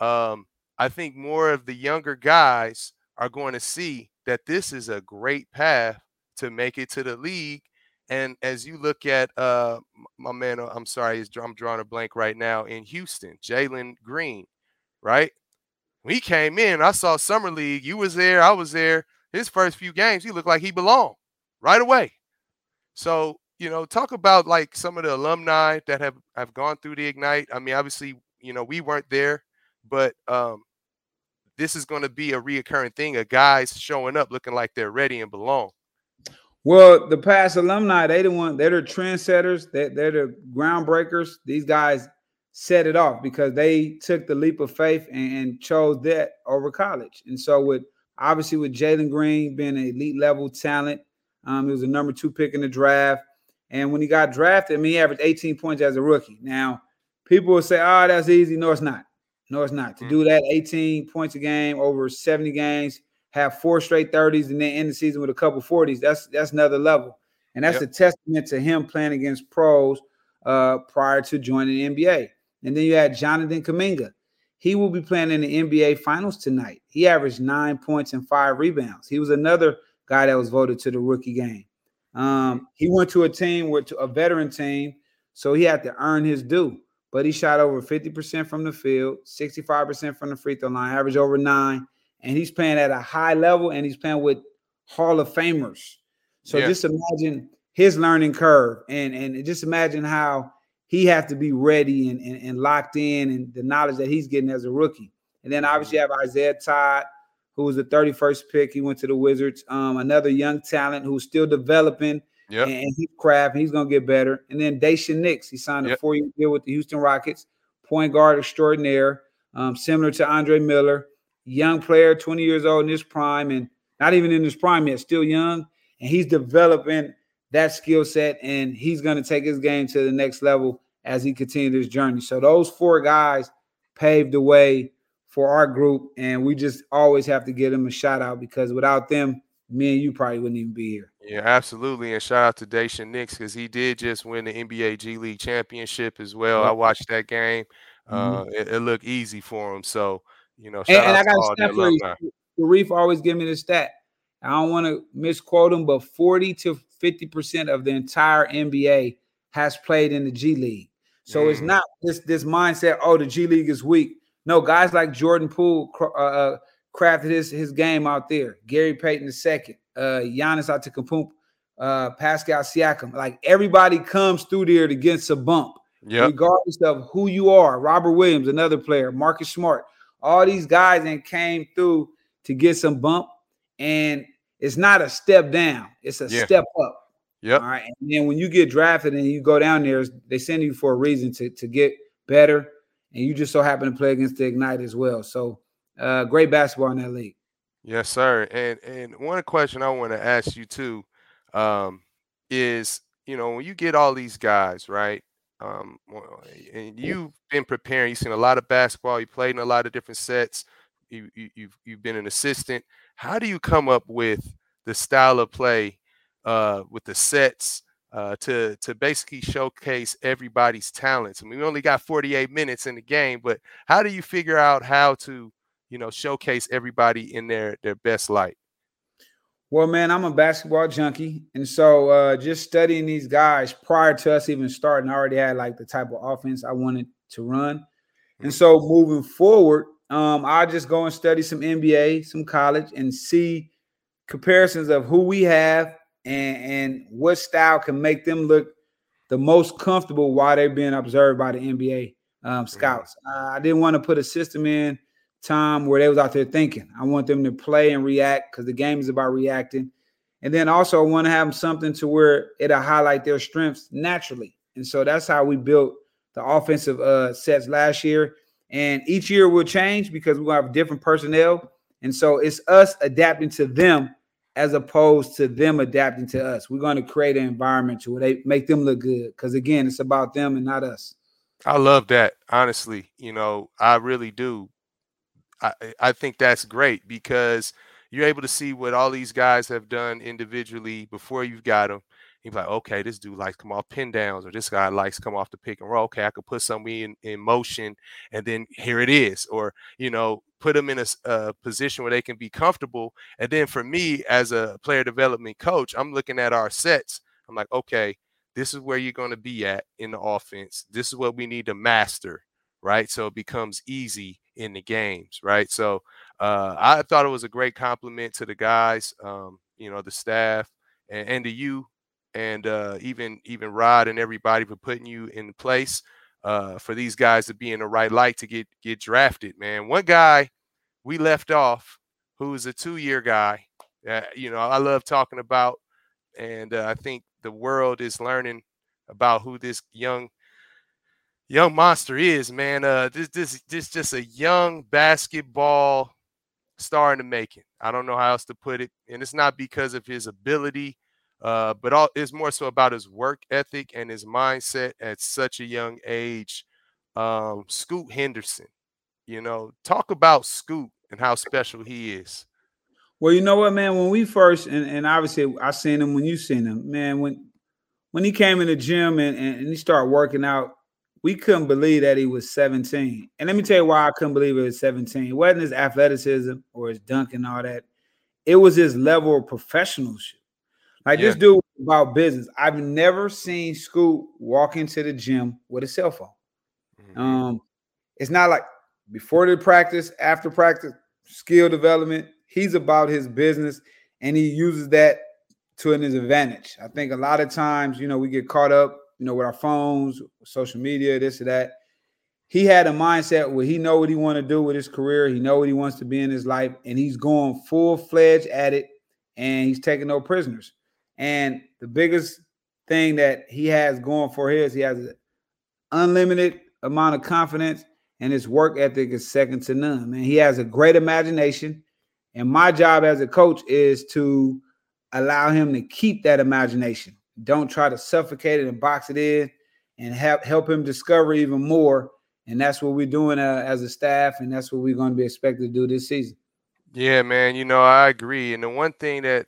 um, I think more of the younger guys are going to see that this is a great path to make it to the league. And as you look at uh, my man, uh, I'm sorry, I'm drawing a blank right now in Houston, Jalen Green, right? When he came in, I saw summer league. You was there, I was there. His first few games, he looked like he belonged right away. So you know, talk about like some of the alumni that have have gone through the Ignite. I mean, obviously, you know, we weren't there, but um, this is going to be a reoccurring thing of guys showing up looking like they're ready and belong. Well, the past alumni, they the one, they're the trendsetters, they, they're the groundbreakers. These guys set it off because they took the leap of faith and, and chose that over college. And so with obviously with Jalen Green being an elite level talent, um, he was a number two pick in the draft. And when he got drafted, I mean, he averaged 18 points as a rookie. Now, people will say, oh, that's easy. No, it's not. No, it's not. To do mm. that 18 points a game over 70 games, have four straight 30s, and then end the season with a couple 40s, that's that's another level. And that's yep. a testament to him playing against pros uh, prior to joining the NBA. And then you had Jonathan Kuminga. He will be playing in the NBA Finals tonight. He averaged nine points and five rebounds. He was another guy that was voted to the rookie game. Um, he went to a team with a veteran team, so he had to earn his due. But he shot over 50% from the field, 65% from the free throw line, average over nine, and he's playing at a high level and he's playing with Hall of Famers. So yeah. just imagine his learning curve and and just imagine how he has to be ready and, and, and locked in and the knowledge that he's getting as a rookie. And then obviously you have Isaiah Todd, who was the 31st pick. He went to the Wizards. Um, another young talent who's still developing. Yep. And he's craft. He's gonna get better. And then Daishen Nix, he signed a yep. four-year deal with the Houston Rockets, point guard extraordinaire, um, similar to Andre Miller, young player, 20 years old in his prime, and not even in his prime yet, still young. And he's developing that skill set, and he's gonna take his game to the next level as he continues his journey. So those four guys paved the way for our group, and we just always have to give them a shout out because without them, me and you probably wouldn't even be here. Yeah, absolutely. And shout out to Daishen Nix because he did just win the NBA G League championship as well. I watched that game. Uh, mm-hmm. it, it, looked easy for him. So, you know, and, and I got a stat for you. Reef always give me the stat. I don't want to misquote him, but 40 to 50% of the entire NBA has played in the G League. So mm. it's not this this mindset, oh, the G League is weak. No, guys like Jordan Poole uh, uh, crafted his, his game out there. Gary Payton II, uh, Giannis Antetokounmpo, uh, Pascal Siakam. Like everybody comes through there to get some bump, yep. regardless of who you are. Robert Williams, another player, Marcus Smart, all these guys and came through to get some bump. And it's not a step down; it's a yeah. step up. Yeah. All right. And then when you get drafted and you go down there, they send you for a reason to to get better and you just so happen to play against the Ignite as well. So uh, great basketball in that league. Yes, sir. And and one question I want to ask you too um, is, you know, when you get all these guys, right? Um, and you've been preparing. You've seen a lot of basketball. You played in a lot of different sets. You, you you've you've been an assistant. How do you come up with the style of play uh, with the sets? uh, to to basically showcase everybody's talents. I mean, we only got 48 minutes in the game, but how do you figure out how to, you know, showcase everybody in their their best light? Well, man, I'm a basketball junkie, and so uh, just studying these guys prior to us even starting, I already had like the type of offense I wanted to run, and mm-hmm. so moving forward, um, I just go and study some NBA, some college, and see comparisons of who we have and, and what style can make them look the most comfortable while they're being observed by the NBA um, scouts. Uh, I didn't want to put a system in time where they was out there thinking. I want them to play and react because the game is about reacting. And then also I want to have them something to where it'll highlight their strengths naturally. And so that's how we built the offensive uh, sets last year. And each year will change because we'll have different personnel. And so it's us adapting to them as opposed to them adapting to us. We're going to create an environment to where they make them look good. Because again, it's about them and not us. I love that. Honestly, you know, I really do. I I think that's great because you're able to see what all these guys have done individually before you've got them. You're like, okay, this dude likes come off pin downs, or this guy likes come off the pick and roll. Okay, I could put something in, in motion, and then here it is. Or you know, put them in a, a, position where they can be comfortable. And then for me, as a player development coach, I'm looking at our sets. I'm like, okay, this is where you're going to be at in the offense. This is what we need to master, right? So it becomes easy in the games, right? So uh, I thought it was a great compliment to the guys, um, you know, the staff, and, and to you, and uh, even even Rod and everybody for putting you in place uh, for these guys to be in the right light to get get drafted. Man, one guy we left off who is a two year guy. Uh, you know, I love talking about, and uh, I think the world is learning about who this young young monster is. Man, uh, this this this just a young basketball star in the making. I don't know how else to put it, and it's not because of his ability. Uh, but all it's more so about his work ethic and his mindset at such a young age. Um, Scoot Henderson, you know, talk about Scoot and how special he is. Well, you know what, man. When we first and, and obviously I seen him when you seen him, man. When when he came in the gym and, and he started working out, we couldn't believe that he was 17. And let me tell you why I couldn't believe it was 17. It wasn't his athleticism or his dunk and all that. It was his level of professionalship. Like yeah. this dude about business. I've never seen Scoot walk into the gym with a cell phone. Mm-hmm. Um, it's not like before the practice, after practice, skill development. He's about his business and he uses that to his advantage. I think a lot of times, you know, we get caught up, you know, with our phones, social media, this or that. He had a mindset where he know what he want to do with his career. He know what he wants to be in his life, and he's going full fledged at it, and he's taking no prisoners. And the biggest thing that he has going for his, he has an unlimited amount of confidence, and his work ethic is second to none. Man, he has a great imagination, and my job as a coach is to allow him to keep that imagination. Don't try to suffocate it and box it in, and help help him discover even more. And that's what we're doing uh, as a staff, and that's what we're going to be expected to do this season. Yeah, man. You know, I agree. And the one thing that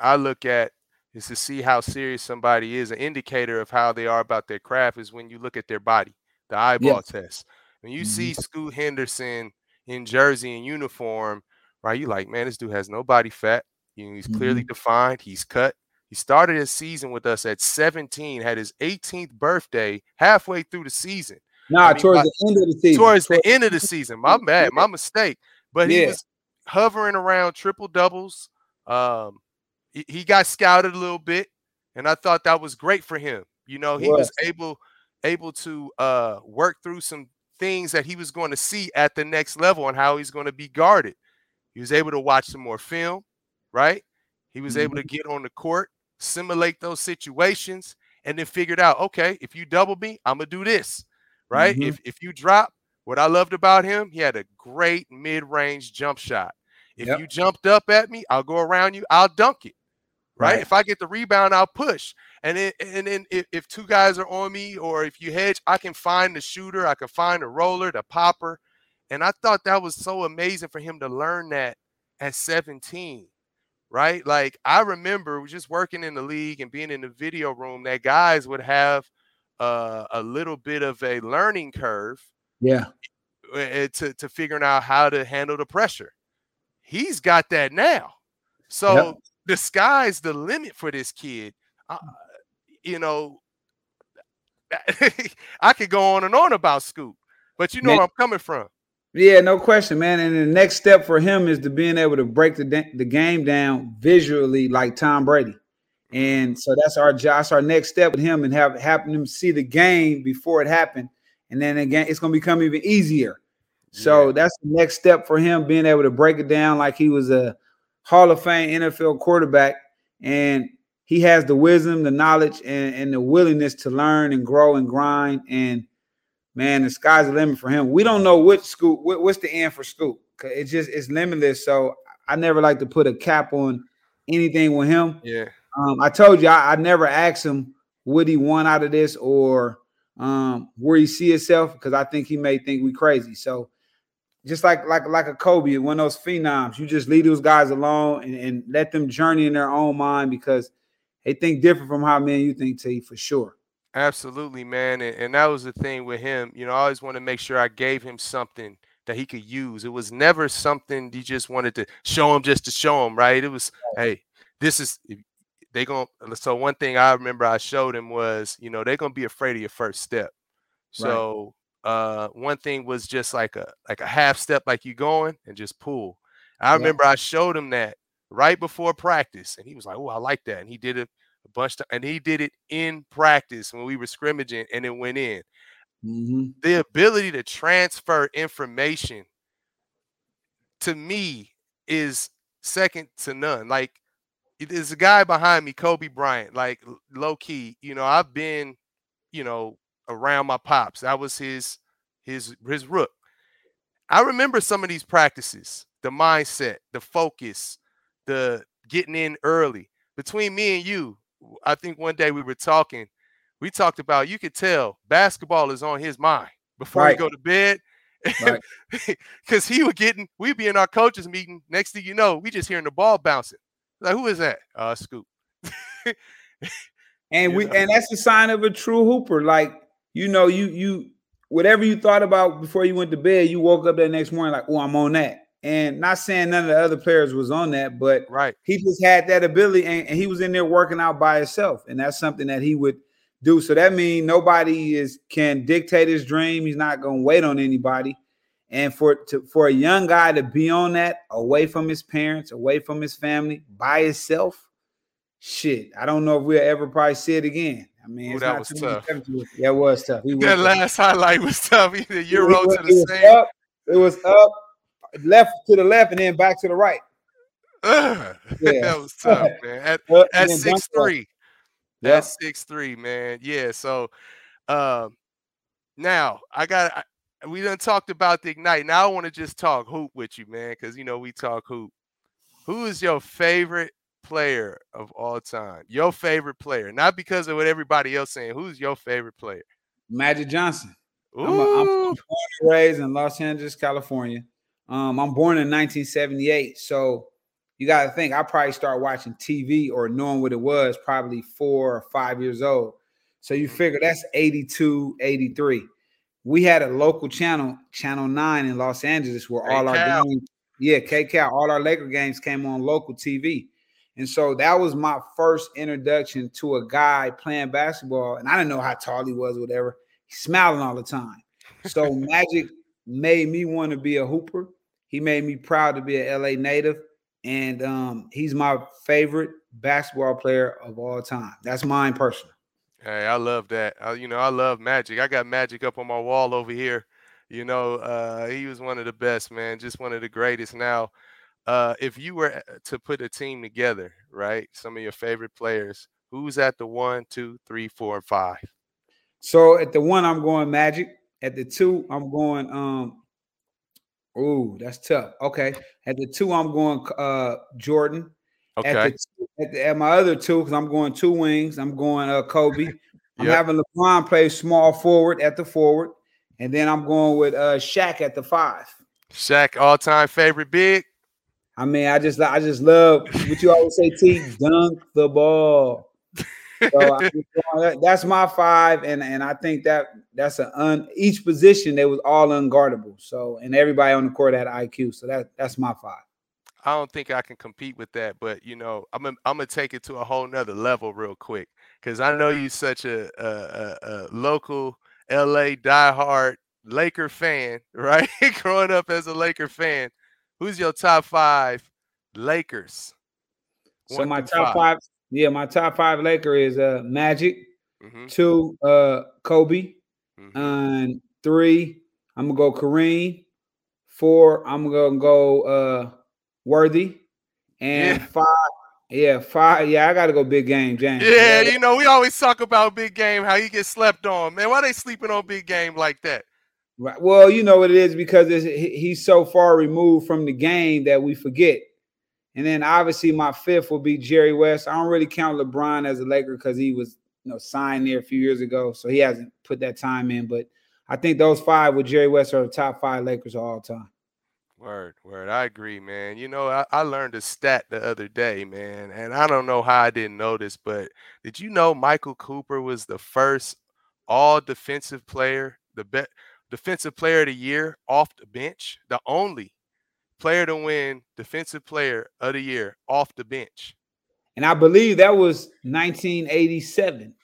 I look at is to see how serious somebody is. An indicator of how they are about their craft is when you look at their body, the eyeball yes. test. When you mm-hmm. see Scoot Henderson in jersey and uniform, right? You like, man, this dude has no body fat. You know, he's clearly mm-hmm. defined. He's cut. He started his season with us at 17, had his 18th birthday halfway through the season. Nah, I mean, towards the end of the season. Towards the end of the season. My bad, my mistake. But he was hovering around triple doubles. Um, he, he got scouted a little bit, and I thought that was great for him. You know, he was able able to uh, work through some things that he was going to see at the next level and how he's going to be guarded. He was able to watch some more film, right? He was mm-hmm. able to mm-hmm. get on the court, simulate those situations, and then figured out, okay, if you double me, I'm gonna do this, right? Mm-hmm. If if you drop, what I loved about him, he had a great mid-range jump shot. If yep. you jumped up at me, I'll go around you, I'll dunk it. Right? right? If I get the rebound, I'll push. And then and then if, if two guys are on me or if you hedge, I can find the shooter, I can find the roller, the popper. And I thought that was so amazing for him to learn that at 17. Right? Like I remember just working in the league and being in the video room that guys would have uh, a little bit of a learning curve. Yeah. Eh, eh, to, to figuring out how to handle the pressure. He's got that now. So yep. the sky's the limit for this kid. Uh, you know, [LAUGHS] I could go on and on about Scoot, but you know where I'm coming from. Yeah, no question, man. And the next step for him is to being able to break the the game down visually like Tom Brady. And so that's our job. our next step with him and have happen him see the game before it happened. And then again, it's gonna become even easier. So yeah. that's the next step for him, being able to break it down like he was a Hall of Fame NFL quarterback. And he has the wisdom, the knowledge, and, and the willingness to learn and grow and grind. And man, the sky's the limit for him. We don't know which school, what, what's the end for school. It's just it's limitless. So I never like to put a cap on anything with him. Yeah. Um, I told you I, I never asked him what he want out of this or um, where he see himself because I think he may think we crazy. So just like like like a Kobe, one of those phenoms. You just leave those guys alone and, and let them journey in their own mind because they think different from how men you think to for sure. Absolutely, man. And, and that was the thing with him. You know, I always want to make sure I gave him something that he could use. It was never something you just wanted to show him just to show him, right? It was, hey, this is they gonna so one thing I remember I showed him was, you know, they're gonna be afraid of your first step. So right. uh one thing was just like a like a half step like you going and just pull. I yeah. remember I showed him that right before practice and he was like, Oh, I like that. And he did it bunch of, and he did it in practice when we were scrimmaging and it went in. Mm-hmm. The ability to transfer information to me is second to none. Like there's a guy behind me, Kobe Bryant. Like low key, you know, I've been, you know, around my pops. That was his his his rook. I remember some of these practices, the mindset, the focus, the getting in early. Between me and you, I think one day we were talking. We talked about you could tell basketball is on his mind before right. he go to bed. Because right. [LAUGHS] he was getting, we'd be in our coaches meeting. Next thing you know, we just hearing the ball bouncing. Like, who is that? Uh, Scoot. [LAUGHS] and we, know? and that's a sign of a true hooper. Like, you know, you you whatever you thought about before you went to bed, you woke up that next morning like, oh, I'm on that. And not saying none of the other players was on that, but right, he just had that ability, and, and he was in there working out by himself, and that's something that he would do. So that means nobody is can dictate his dream. He's not going to wait on anybody. And for to, for a young guy to be on that away from his parents, away from his family, by himself, shit, I don't know if we'll ever probably see it again. I mean, Ooh, that was tough. Yeah, it was tough. He that last highlight was tough. [LAUGHS] The euro to the same. Up, it was up, left to the left, and then back to the right. [LAUGHS] Uh, yeah. that was tough, [LAUGHS] man. At, at six three, yep. at six three, man. Yeah. So, um, now I got. We done talked about the ignite. Now I want to just talk hoop with you, man, because you know we talk hoop. Who is your favorite player of all time? Your favorite player, not because of what everybody else saying. Who's your favorite player? Magic Johnson. Ooh. I'm, a, I'm born and raised in Los Angeles, California. Um, I'm born in 1978, so you got to think I probably started watching TV or knowing what it was probably four or five years old. So you figure that's 82, 83. We had a local channel, Channel 9 in Los Angeles, where all our games, yeah, KCAL, all our Laker games came on local TV. And so that was my first introduction to a guy playing basketball. And I didn't know how tall he was, whatever. He's smiling all the time. So [LAUGHS] Magic made me want to be a hooper. He made me proud to be an LA native. And um, he's my favorite basketball player of all time. That's mine personally. Hey, I love that. I, you know, I love Magic. I got Magic up on my wall over here. You know, uh, he was one of the best, man. Just one of the greatest. Now, uh, if you were uh, to put a team together, right? Some of your favorite players, who's at the one, two, three, four, five? So at the one, I'm going Magic. At the two, I'm going. Um, oh, that's tough. Okay. At the two, I'm going uh Jordan. Okay. At, the, at, the, at my other two, because I'm going two wings. I'm going uh Kobe. I'm yep. having LeBron play small forward at the forward, and then I'm going with uh Shaq at the five. Shaq, all time favorite big. I mean, I just I just love what you always say, T, dunk the ball. So I, that's my five, and and I think that that's an un each position they was all unguardable. So and everybody on the court had IQ. So that that's my five. I don't think I can compete with that, but you know, I'm gonna, I'm gonna take it to a whole nother level real quick because I know you're such a, a, a, a local LA diehard Laker fan, [LAUGHS] right? Growing up as a Laker fan, Who's your top five Lakers? so my top five. five. Yeah, my top five Laker is uh Magic, mm-hmm. two uh Kobe, mm-hmm. and three I'm gonna go Kareem, four I'm gonna go uh Worthy, and yeah. five yeah, five. Yeah, I gotta go big game, James. Yeah, you know, we always talk about big game, how he gets slept on. Man, why they sleeping on big game like that? Right. Well, you know what it is because he's so far removed from the game that we forget. And then obviously my fifth will be Jerry West. I don't really count LeBron as a Laker because he was you know signed there a few years ago, so he hasn't put that time in. But I think those five with Jerry West are the top five Lakers of all time. Word, word. I agree, man. You know, I, I learned a stat the other day, man, and I don't know how I didn't this, but did you know Michael Cooper was the first all defensive player, the best defensive player of the year off the bench, the only player to win defensive player of the year off the bench. And I believe that was 1987.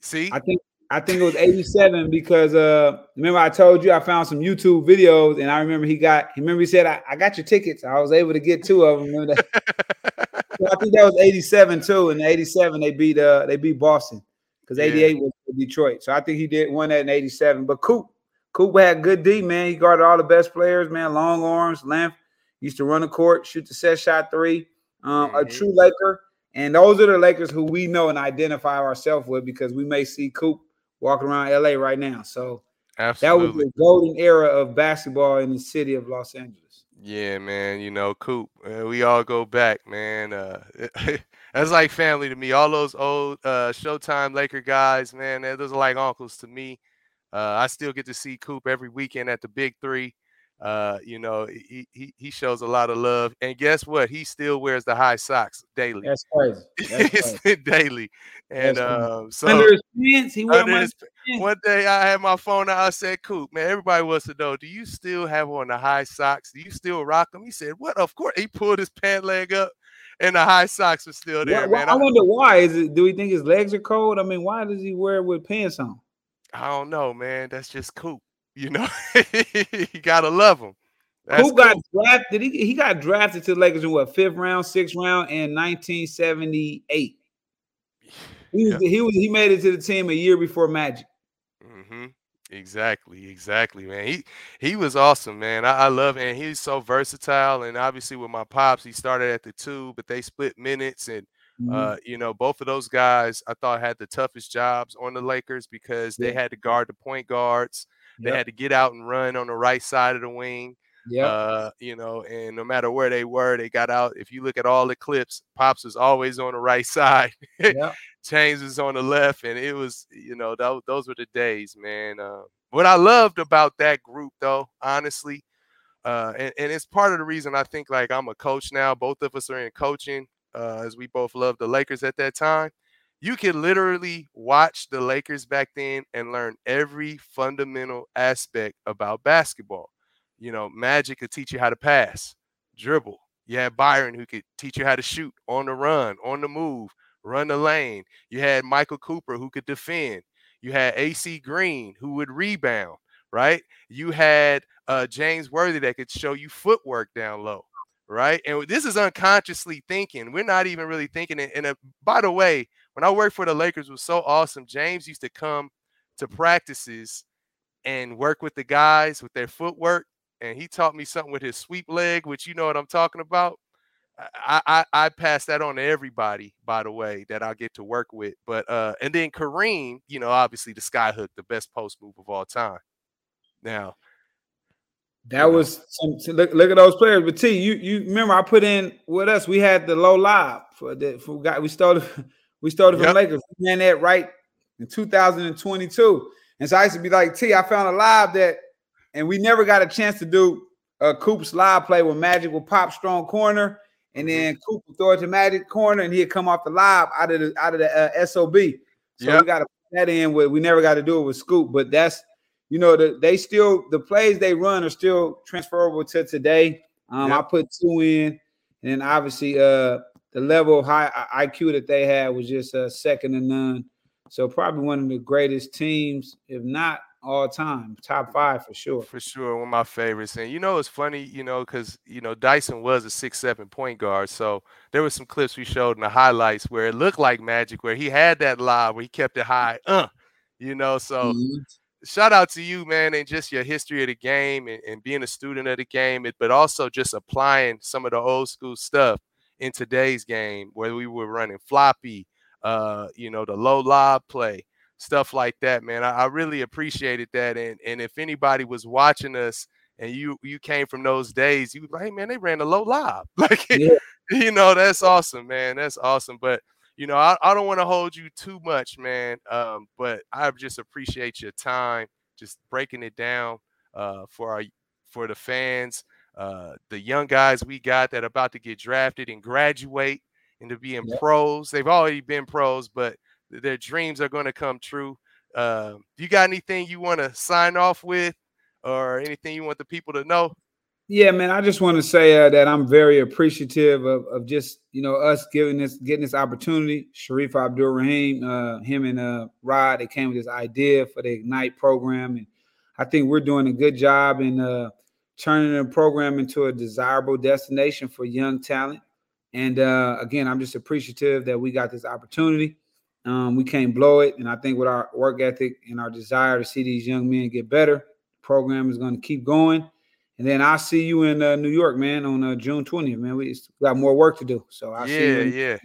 See, I think I think it was 87 because uh remember I told you I found some YouTube videos and I remember he got he remember he said I, I got your tickets. I was able to get two of them. Remember that? [LAUGHS] so I think that was 87 too. And 87 they beat uh they beat Boston because 88 yeah. was Detroit. So I think he did one that in 87. But Coop, Coop had good D, man. He guarded all the best players, man. Long arms, length. Used to run the court, shoot the set shot three. Um, mm-hmm. a true Laker. And those are the Lakers who we know and identify ourselves with because we may see Coop walking around LA right now. So Absolutely. that was the golden era of basketball in the city of Los Angeles. Yeah, man. You know, Coop, uh, we all go back, man. Uh, [LAUGHS] that's like family to me. All those old uh, Showtime Laker guys, man, those are like uncles to me. Uh, I still get to see Coop every weekend at the Big Three. Uh, you know, he, he he shows a lot of love, and guess what? He still wears the high socks daily. That's crazy. That's [LAUGHS] crazy. daily, and um, so under his pants, he under his, one day I had my phone out. I said, "Coop, man, everybody wants to know: Do you still have on the high socks? Do you still rock them?" He said, "What? Of course." He pulled his pant leg up, and the high socks were still there, man. I, I wonder why. Is it? Do we think his legs are cold? I mean, why does he wear it with pants on? I don't know, man. That's just Coop. You know, [LAUGHS] you gotta love him. That's Who got cool. drafted? He, he got drafted to the Lakers in what fifth round, sixth round in 1978. He was, he was he made it to the team a year before Magic. Mm-hmm. Exactly, exactly, man. He he was awesome, man. I, I love him. He's so versatile, and obviously with my pops, he started at the two, but they split minutes, and mm-hmm. uh, you know, both of those guys I thought had the toughest jobs on the Lakers because they had to guard the point guards. They yep. had to get out and run on the right side of the wing. Yeah. Uh, you know, and no matter where they were, they got out. If you look at all the clips, Pops was always on the right side. Yeah. [LAUGHS] James was on the left, and it was, you know, that, those were the days, man. Uh, what I loved about that group, though, honestly, uh, and, and it's part of the reason I think like I'm a coach now. Both of us are in coaching, uh, as we both loved the Lakers at that time. You could literally watch the Lakers back then and learn every fundamental aspect about basketball. You know, Magic could teach you how to pass, dribble. You had Byron who could teach you how to shoot on the run, on the move, run the lane. You had Michael Cooper who could defend. You had AC Green who would rebound, right? You had uh, James Worthy that could show you footwork down low, right? And this is unconsciously thinking. We're not even really thinking it. And uh, by the way, when I worked for the Lakers, was so awesome. James used to come to practices and work with the guys with their footwork and he taught me something with his sweep leg, which you know what I'm talking about. I, I I pass that on to everybody, by the way, that I get to work with. But uh, and then Kareem, you know, obviously the sky hook, the best post move of all time. Now, that was some, look, look at those players. But T, you you remember I put in with us, we had the low live for the for got we started [LAUGHS] we started from yep. Lakers. We ran that right in 2022. And so I used to be like, T, I found a live that and we never got a chance to do a Coop's live play where Magic will pop strong corner, and mm-hmm. then Coop will throw it to Magic corner, and he'd come off the live out of the out of the uh, SOB. So yep. we got to put that in. With we never got to do it with Scoot, but that's you know the, they still the plays they run are still transferable to today. Um, yep. I put two in, and obviously uh the level of high IQ that they had was just uh, second to none. So probably one of the greatest teams, if not all time, top five for sure. For sure, one of my favorites. And you know, it's funny, you know, because you know Dyson was a six seven point guard, so there was some clips we showed in the highlights where it looked like Magic, where he had that lob where he kept it high, uh, you know. So mm-hmm. shout out to you, man, and just your history of the game and, and being a student of the game, but also just applying some of the old school stuff in today's game, where we were running floppy, uh, you know, the low lob play stuff like that, man. I, I really appreciated that. And and if anybody was watching us and you you came from those days, you was like, hey man, they ran a low lob. [LAUGHS] Like yeah. you know, that's awesome, man. That's awesome. But you know, I, I don't want to hold you too much, man. Um, but I just appreciate your time, just breaking it down uh for our for the fans. Uh, the young guys we got that are about to get drafted and graduate into being yep. pros. They've already been pros, but their dreams are going to come true. Uh, you got anything you want to sign off with, or anything you want the people to know? Yeah, man. I just want to say uh, that I'm very appreciative of, of just you know us giving this getting this opportunity. Shareef Abdur-Rahim, uh, him and uh, Rod, they came with this idea for the Ignite program, and I think we're doing a good job in uh, turning the program into a desirable destination for young talent. And uh, again, I'm just appreciative that we got this opportunity. Um, we can't blow it, and I think with our work ethic and our desire to see these young men get better, the program is going to keep going and then I'll see you in uh, New York, man, on uh, June 20th, man. We got more work to do. So I'll yeah, see you in, yeah.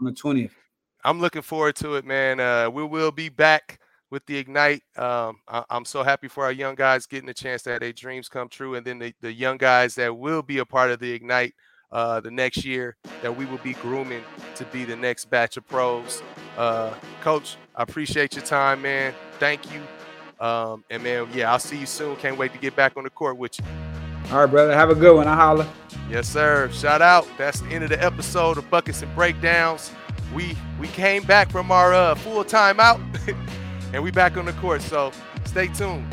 on the 20th. I'm looking forward to it, man. Uh, we will be back with the Ignite. Um, I- am so happy for our young guys getting a chance to have their dreams come true. And then the, the young guys that will be a part of the Ignite uh, the next year that we will be grooming to be the next batch of pros. Uh, Coach, I appreciate your time, man. Thank you. Um, and man, yeah, I'll see you soon. Can't wait to get back on the court with you. All right, brother. Have a good one. I holla. Yes, sir. Shout out. That's the end of the episode of Buckets and Breakdowns. We we came back from our uh, full time out, [LAUGHS] and we back on the court. So stay tuned.